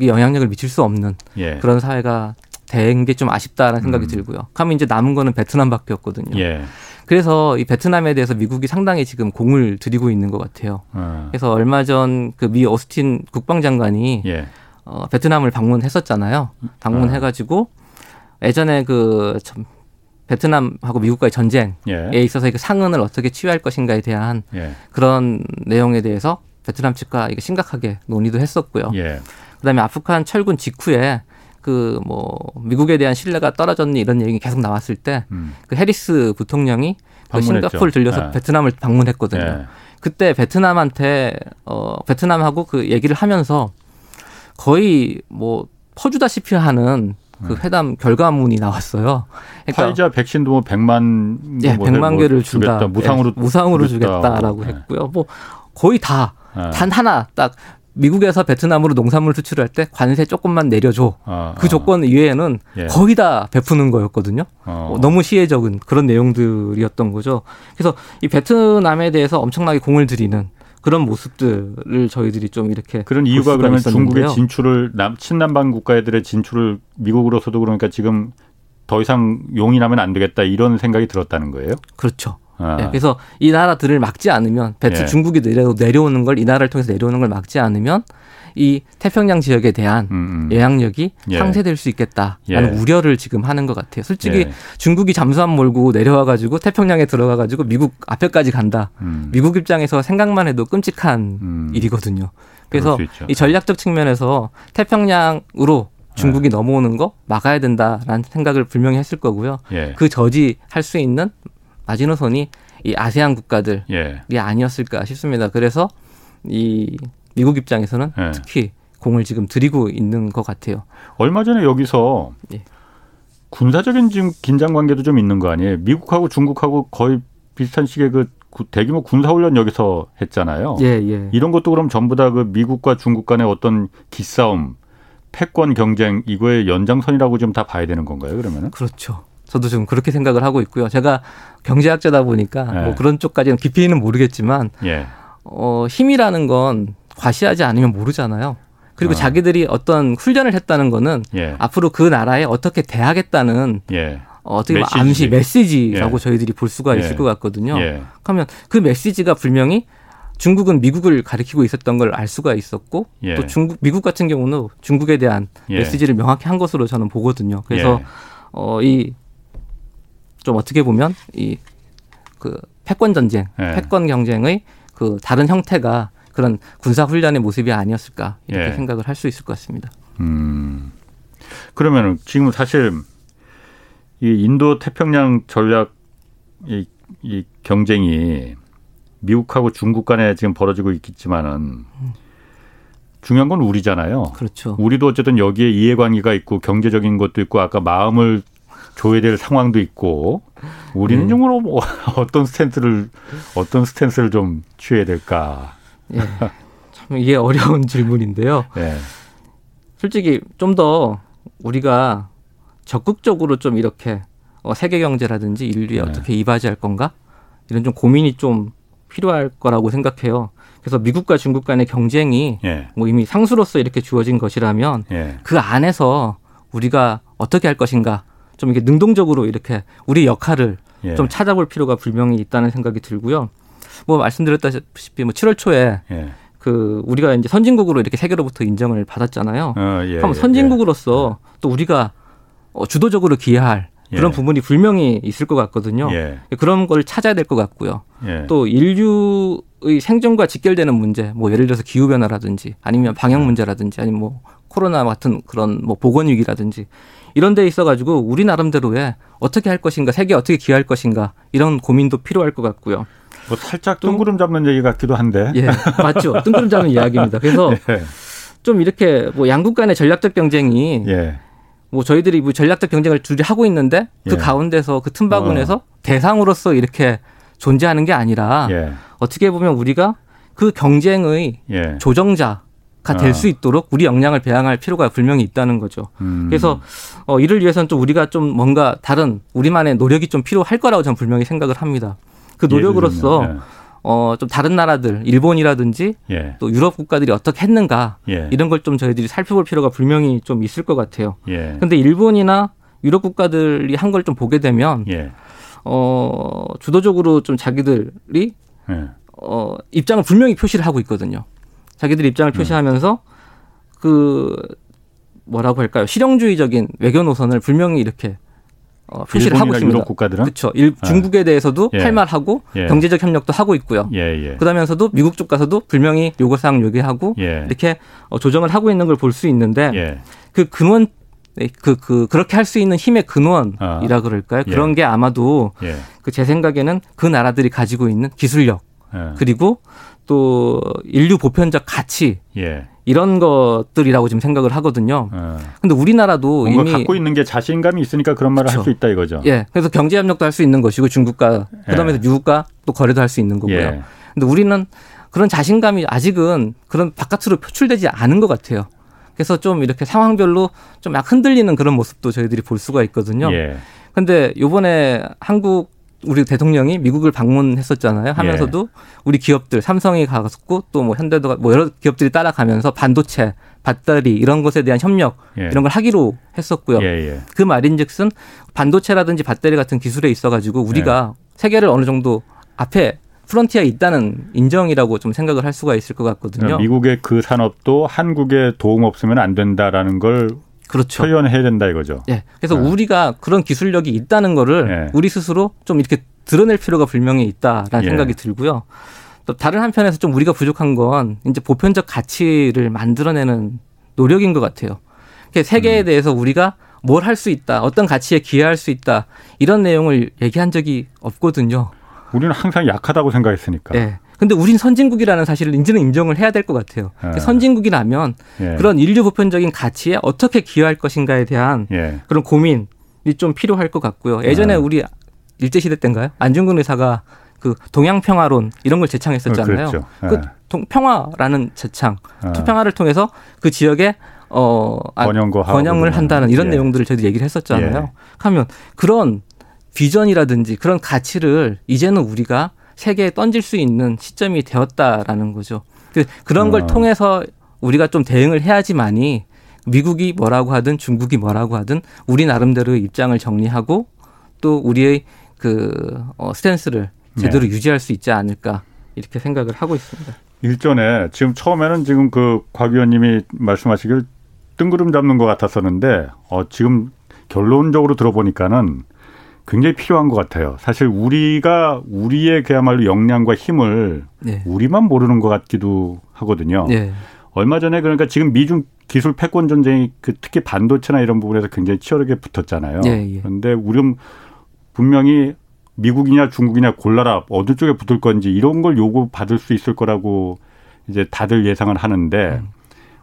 S3: 영향력을 미칠 수 없는 예. 그런 사회가 된 게 좀 아쉽다라는 생각이 음. 들고요. 그러면 이제 남은 거는 베트남밖에 없거든요. 예. 그래서 이 베트남에 대해서 미국이 상당히 지금 공을 들이고 있는 것 같아요. 어. 그래서 얼마 전 그미 오스틴 국방장관이 예. 어, 베트남을 방문했었잖아요. 방문해가지고 예전에 그 베트남하고 미국과의 전쟁에 예. 있어서 그 상흔을 어떻게 치유할 것인가에 대한 예. 그런 내용에 대해서 베트남 측과 이게 심각하게 논의도 했었고요. 예. 그다음에 아프간 철군 직후에 그 뭐 미국에 대한 신뢰가 떨어졌니 이런 얘기 계속 나왔을 때그 음. 그 해리스 부통령이 그 싱가포르 들려서 예. 베트남을 방문했거든요. 예. 그때 베트남한테 어 베트남하고 그 얘기를 하면서 거의 뭐 퍼주다시피 하는 그 네. 회담 결과문이 나왔어요.
S1: 그러니까 파이자 백신도 뭐 100만
S3: 예, 뭐 100만 뭐 개를 준다. 주겠다. 무상으로 예, 무상으로 주겠다. 주겠다라고 네. 했고요. 뭐 거의 다단 네. 하나 딱 미국에서 베트남으로 농산물 수출할 때 관세 조금만 내려줘. 아, 그 아. 조건 이외에는 예. 거의 다 베푸는 거였거든요. 어. 어. 너무 시혜적인 그런 내용들이었던 거죠. 그래서 이 베트남에 대해서 엄청나게 공을 들이는 그런 모습들을 저희들이 좀 이렇게
S1: 그런 이유가 그러면 중국의 진출을 남 친남방 국가들의 진출을 미국으로서도 그러니까 지금 더 이상 용인하면 안 되겠다 이런 생각이 들었다는 거예요?
S3: 그렇죠. 아. 네, 그래서 이 나라들을 막지 않으면 베트 예. 중국이 내려, 내려오는 걸 이 나라를 통해서 내려오는 걸 막지 않으면 이 태평양 지역에 대한 음, 음. 영향력이 예. 상쇄될 수 있겠다라는 예. 우려를 지금 하는 것 같아요. 솔직히 예. 중국이 잠수함 몰고 내려와 가지고 태평양에 들어가 가지고 미국 앞에까지 간다. 음. 미국 입장에서 생각만 해도 끔찍한 음. 일이거든요. 그래서 이 전략적 측면에서 태평양으로 중국이 네. 넘어오는 거 막아야 된다라는 생각을 분명히 했을 거고요. 예. 그 저지할 수 있는 마지노선이 이 아세안 국가들이 예. 아니었을까 싶습니다. 그래서 이 미국 입장에서는 네. 특히 공을 지금 들이고 있는 것 같아요.
S1: 얼마 전에 여기서 예. 군사적인 지금 긴장 관계도 좀 있는 거 아니에요? 미국하고 중국하고 거의 비슷한 시기에 그 대규모 군사훈련 여기서 했잖아요. 예, 예. 이런 것도 그럼 전부 다 그 미국과 중국 간의 어떤 기싸움, 패권 경쟁 이거의 연장선이라고 좀 다 봐야 되는 건가요? 그러면은?
S3: 그렇죠. 저도 좀 그렇게 생각을 하고 있고요. 제가 경제학자다 보니까 뭐 예. 뭐 그런 쪽까지는 깊이는 모르겠지만 예. 어, 힘이라는 건 과시하지 않으면 모르잖아요. 그리고 어. 자기들이 어떤 훈련을 했다는 거는 예. 앞으로 그 나라에 어떻게 대하겠다는 예. 어떻게 메시지. 암시 메시지라고 예. 저희들이 볼 수가 있을 예. 것 같거든요. 예. 그러면 그 메시지가 분명히 중국은 미국을 가리키고 있었던 걸 알 수가 있었고 예. 또 중국 미국 같은 경우는 중국에 대한 메시지를 명확히 한 것으로 저는 보거든요. 그래서 어이 좀 어떻게 보면 이 그 패권 전쟁, 패권 경쟁의 그 다른 형태가 그런 군사 훈련의 모습이 아니었을까 이렇게 예. 생각을 할 수 있을 것 같습니다. 음.
S1: 그러면은 지금 사실 이 인도 태평양 전략 이, 이 경쟁이 미국하고 중국 간에 지금 벌어지고 있겠지만은 중요한 건 우리잖아요.
S3: 그렇죠.
S1: 우리도 어쨌든 여기에 이해관계가 있고 경제적인 것도 있고 아까 마음을 줘야 될 상황도 있고 우리는 음. 좀뭐 어떤 스탠스를 어떤 스탠스를 좀 취해야 될까? 예.
S3: 참 이게 어려운 질문인데요. 예. 솔직히 좀 더 우리가 적극적으로 좀 이렇게 어, 세계 경제라든지 인류에 네. 어떻게 이바지할 건가 이런 좀 고민이 좀 필요할 거라고 생각해요. 그래서 미국과 중국 간의 경쟁이 예. 뭐 이미 상수로서 이렇게 주어진 것이라면 예. 그 안에서 우리가 어떻게 할 것인가 좀 이렇게 능동적으로 이렇게 우리 역할을 예. 좀 찾아볼 필요가 분명히 있다는 생각이 들고요. 뭐 말씀드렸다시피 뭐 7월 초에 예. 그 우리가 이제 선진국으로 이렇게 세계로부터 인정을 받았잖아요. 어, 예, 그럼 예, 선진국으로서 예. 또 우리가 어, 주도적으로 기여할 그런 예. 부분이 분명히 있을 것 같거든요. 그런 걸 찾아야 될 것 같고요. 또 인류 의 생존과 직결되는 문제, 뭐 예를 들어서 기후 변화라든지 아니면 방역 문제라든지 아니면 뭐 코로나 같은 그런 뭐 보건 위기라든지 이런 데 있어 가지고 우리 나름대로의 어떻게 할 것인가, 세계 어떻게 기여할 것인가 이런 고민도 필요할 것 같고요.
S1: 뭐 살짝 뜬구름 잡는 얘기 같기도 한데.
S3: 예, 맞죠. 뜬구름 잡는 이야기입니다. 그래서 예. 좀 이렇게 뭐 양국 간의 전략적 경쟁이 예. 뭐 저희들이 뭐 전략적 경쟁을 둘이 하고 있는데 그 예. 가운데서 그 틈바구니에서 어. 대상으로서 이렇게 존재하는 게 아니라 예. 어떻게 보면 우리가 그 경쟁의 예. 조정자 가 될수 어. 있도록 우리 역량을 배양할 필요가 분명히 있다는 거죠. 음. 그래서 어 이를 위해서는 좀 우리가 좀 뭔가 다른 우리만의 노력이 좀 필요할 거라고 저는 분명히 생각을 합니다. 그 노력으로서 예. 어 좀 다른 나라들 일본이라든지 예. 또 유럽 국가들이 어떻게 했는가 예. 이런 걸 좀 저희들이 살펴볼 필요가 분명히 좀 있을 것 같아요. 예. 근데 일본이나 유럽 국가들이 한 걸 좀 보게 되면 예. 어 주도적으로 좀 자기들이 예. 어 입장을 분명히 표시를 하고 있거든요. 자기들 입장을 음. 표시하면서 그 뭐라고 할까요? 실용주의적인 외교 노선을 분명히 이렇게 어, 표시를 하고 있습니다.
S1: 국가들은
S3: 그렇죠. 일, 아. 중국에 대해서도 예. 할 말하고 예. 경제적 협력도 하고 있고요. 예, 예. 그러면서도 미국 쪽 가서도 분명히 요구 사항 요구하고 예. 이렇게 어, 조정을 하고 있는 걸 볼 수 있는데 예. 그 근원 그, 그, 그렇게 할 수 있는 힘의 근원이라 아. 그럴까요? 그런 게 아마도 그 제 생각에는 그 나라들이 가지고 있는 기술력 그리고 또 인류 보편적 가치 예. 이런 것들이라고 지금 생각을 하거든요. 예. 근데 우리나라도 이미
S1: 갖고 있는 게 자신감이 있으니까 그런 말을 할 수 있다 이거죠.
S3: 예. 그래서 경제 협력도 할 수 있는 것이고 중국과 그다음에 예. 미국과 또 거래도 할 수 있는 거고요. 예. 근데 우리는 그런 자신감이 아직은 그런 바깥으로 표출되지 않은 것 같아요. 그래서 좀 이렇게 상황별로 좀약 흔들리는 그런 모습도 저희들이 볼 수가 있거든요. 예. 근데 요번에 한국 우리 대통령이 미국을 방문했었잖아요. 하면서도 예. 우리 기업들 삼성이 가갔고 또 뭐 현대도 뭐 여러 기업들이 따라가면서 반도체, 배터리 이런 것에 대한 협력 예. 이런 걸 하기로 했었고요. 예예. 예. 그 말인즉슨 반도체라든지 배터리 같은 기술에 있어 가지고 우리가 예. 세계를 어느 정도 앞에 프론티어에 있다는 인정이라고 좀 생각을 할 수가 있을 것 같거든요.
S1: 미국의 그 산업도 한국에 도움 없으면 안 된다라는 걸 그렇죠. 표현해야 된다 이거죠.
S3: 예. 그래서 네. 우리가 그런 기술력이 있다는 거를 예. 우리 스스로 좀 이렇게 드러낼 필요가 분명히 있다라는 예. 생각이 들고요. 또 다른 한편에서 좀 우리가 부족한 건 이제 보편적 가치를 만들어내는 노력인 것 같아요. 세계에 음. 대해서 우리가 뭘 할 수 있다, 어떤 가치에 기여할 수 있다 이런 내용을 얘기한 적이 없거든요.
S1: 우리는 항상 약하다고 생각했으니까.
S3: 네. 근데 우린 선진국이라는 사실을 이제는 인정을 해야 될 것 같아요. 예. 선진국이라면 예. 그런 인류 보편적인 가치에 어떻게 기여할 것인가에 대한 예. 그런 고민이 좀 필요할 것 같고요. 예전에 예. 우리 일제 시대 때인가요? 안중근 의사가 그 동양 평화론 이런 걸 제창했었잖아요. 어, 그 예. 동, 평화라는 제창, 투평화를 예. 통해서 그 지역에 어 번영을 한다는 이런 내용들을 저희도 얘기를 했었잖아요. 하면 그런 비전이라든지 그런 가치를 이제는 우리가 세계에 던질 수 있는 시점이 되었다라는 거죠. 그, 그런 걸 어. 통해서 우리가 좀 대응을 해야지만이 미국이 뭐라고 하든 중국이 뭐라고 하든 우리 나름대로의 입장을 정리하고 또 우리의 그 어, 스탠스를 제대로 네. 유지할 수 있지 않을까 이렇게 생각을 하고 있습니다.
S1: 일전에 지금 처음에는 지금 그 곽 의원님이 말씀하시길 뜬구름 잡는 것 같았었는데 어, 지금 결론적으로 들어보니까는 굉장히 필요한 것 같아요. 사실 우리가 우리의 그야말로 역량과 힘을 네. 우리만 모르는 것 같기도 하거든요. 네. 얼마 전에 그러니까 지금 미중 기술 패권 전쟁이 그 특히 반도체나 이런 부분에서 굉장히 치열하게 붙었잖아요. 네, 예. 그런데 우리는 분명히 미국이냐 중국이냐 골라라 어느 쪽에 붙을 건지 이런 걸 요구 받을 수 있을 거라고 이제 다들 예상을 하는데 음.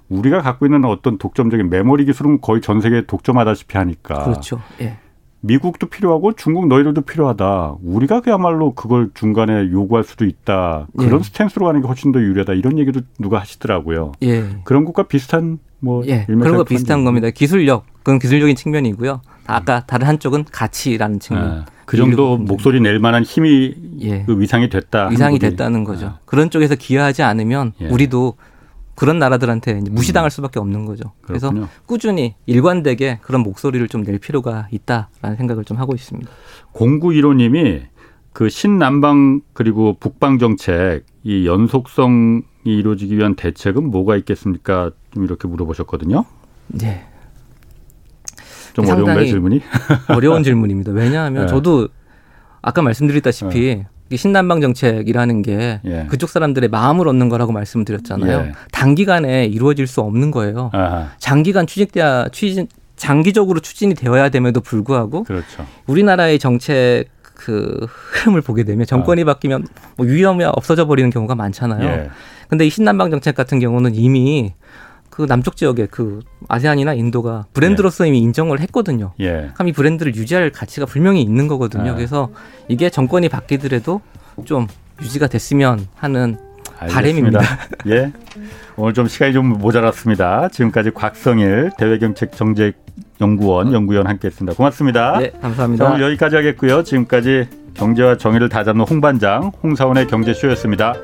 S1: 우리가 갖고 있는 어떤 독점적인 메모리 기술은 거의 전 세계에 독점하다시피 하니까
S3: 그렇죠. 예.
S1: 미국도 필요하고 중국 너희들도 필요하다. 우리가 그야말로 그걸 중간에 요구할 수도 있다. 그런 예. 스탠스로 가는 게 훨씬 더 유리하다. 이런 얘기도 누가 하시더라고요. 예. 그런 것과 비슷한 뭐
S3: 예. 그런 거 비슷한 겁니다. 기술력 그건 기술적인 측면이고요. 아까 다른 한쪽은 가치라는 측면. 예.
S1: 그 정도 목소리 낼 만한 힘이 예. 그 위상이 됐다.
S3: 위상이 됐다는 거죠. 아. 그런 쪽에서 기여하지 않으면 예. 우리도 그런 나라들한테 무시당할 음. 수밖에 없는 거죠. 그래서 그렇군요. 꾸준히 일관되게 그런 목소리를 좀 낼 필요가 있다라는 생각을 좀 하고 있습니다.
S1: 공구 1호님이 그 신남방 그리고 북방 정책 이 연속성이 이루어지기 위한 대책은 뭐가 있겠습니까? 좀 이렇게 물어보셨거든요.
S3: 네.
S1: 좀 어려운가요 질문이?
S3: 어려운 질문입니다. 왜냐하면 네. 저도 아까 말씀드렸다시피 네. 신남방 정책이라는 게 예. 그쪽 사람들의 마음을 얻는 거라고 말씀드렸잖아요. 예. 단기간에 이루어질 수 없는 거예요. 아하. 장기간 추진돼야 추진 장기적으로 추진이 되어야 됨에도 불구하고 그렇죠. 우리나라의 정책 그 흐름을 보게 되면 정권이 아. 바뀌면 뭐 위험이 없어져 버리는 경우가 많잖아요. 예. 근데 이 신남방 정책 같은 경우는 이미 그 남쪽 지역에 그 아세안이나 인도가 브랜드로서 예. 이미 인정을 했거든요. 예. 그럼 이 브랜드를 유지할 가치가 분명히 있는 거거든요. 아. 그래서 이게 정권이 바뀌더라도 좀 유지가 됐으면 하는. 바람입니다.
S1: 예. 오늘 좀 시간이 좀 모자랐습니다. 지금까지 곽성일 대외경책정책연구원 연구위원 함께했습니다. 고맙습니다.
S3: 네, 감사합니다.
S1: 오늘 여기까지 하겠고요. 지금까지 경제와 정의를 다잡는 홍반장 홍사원의 경제쇼였습니다.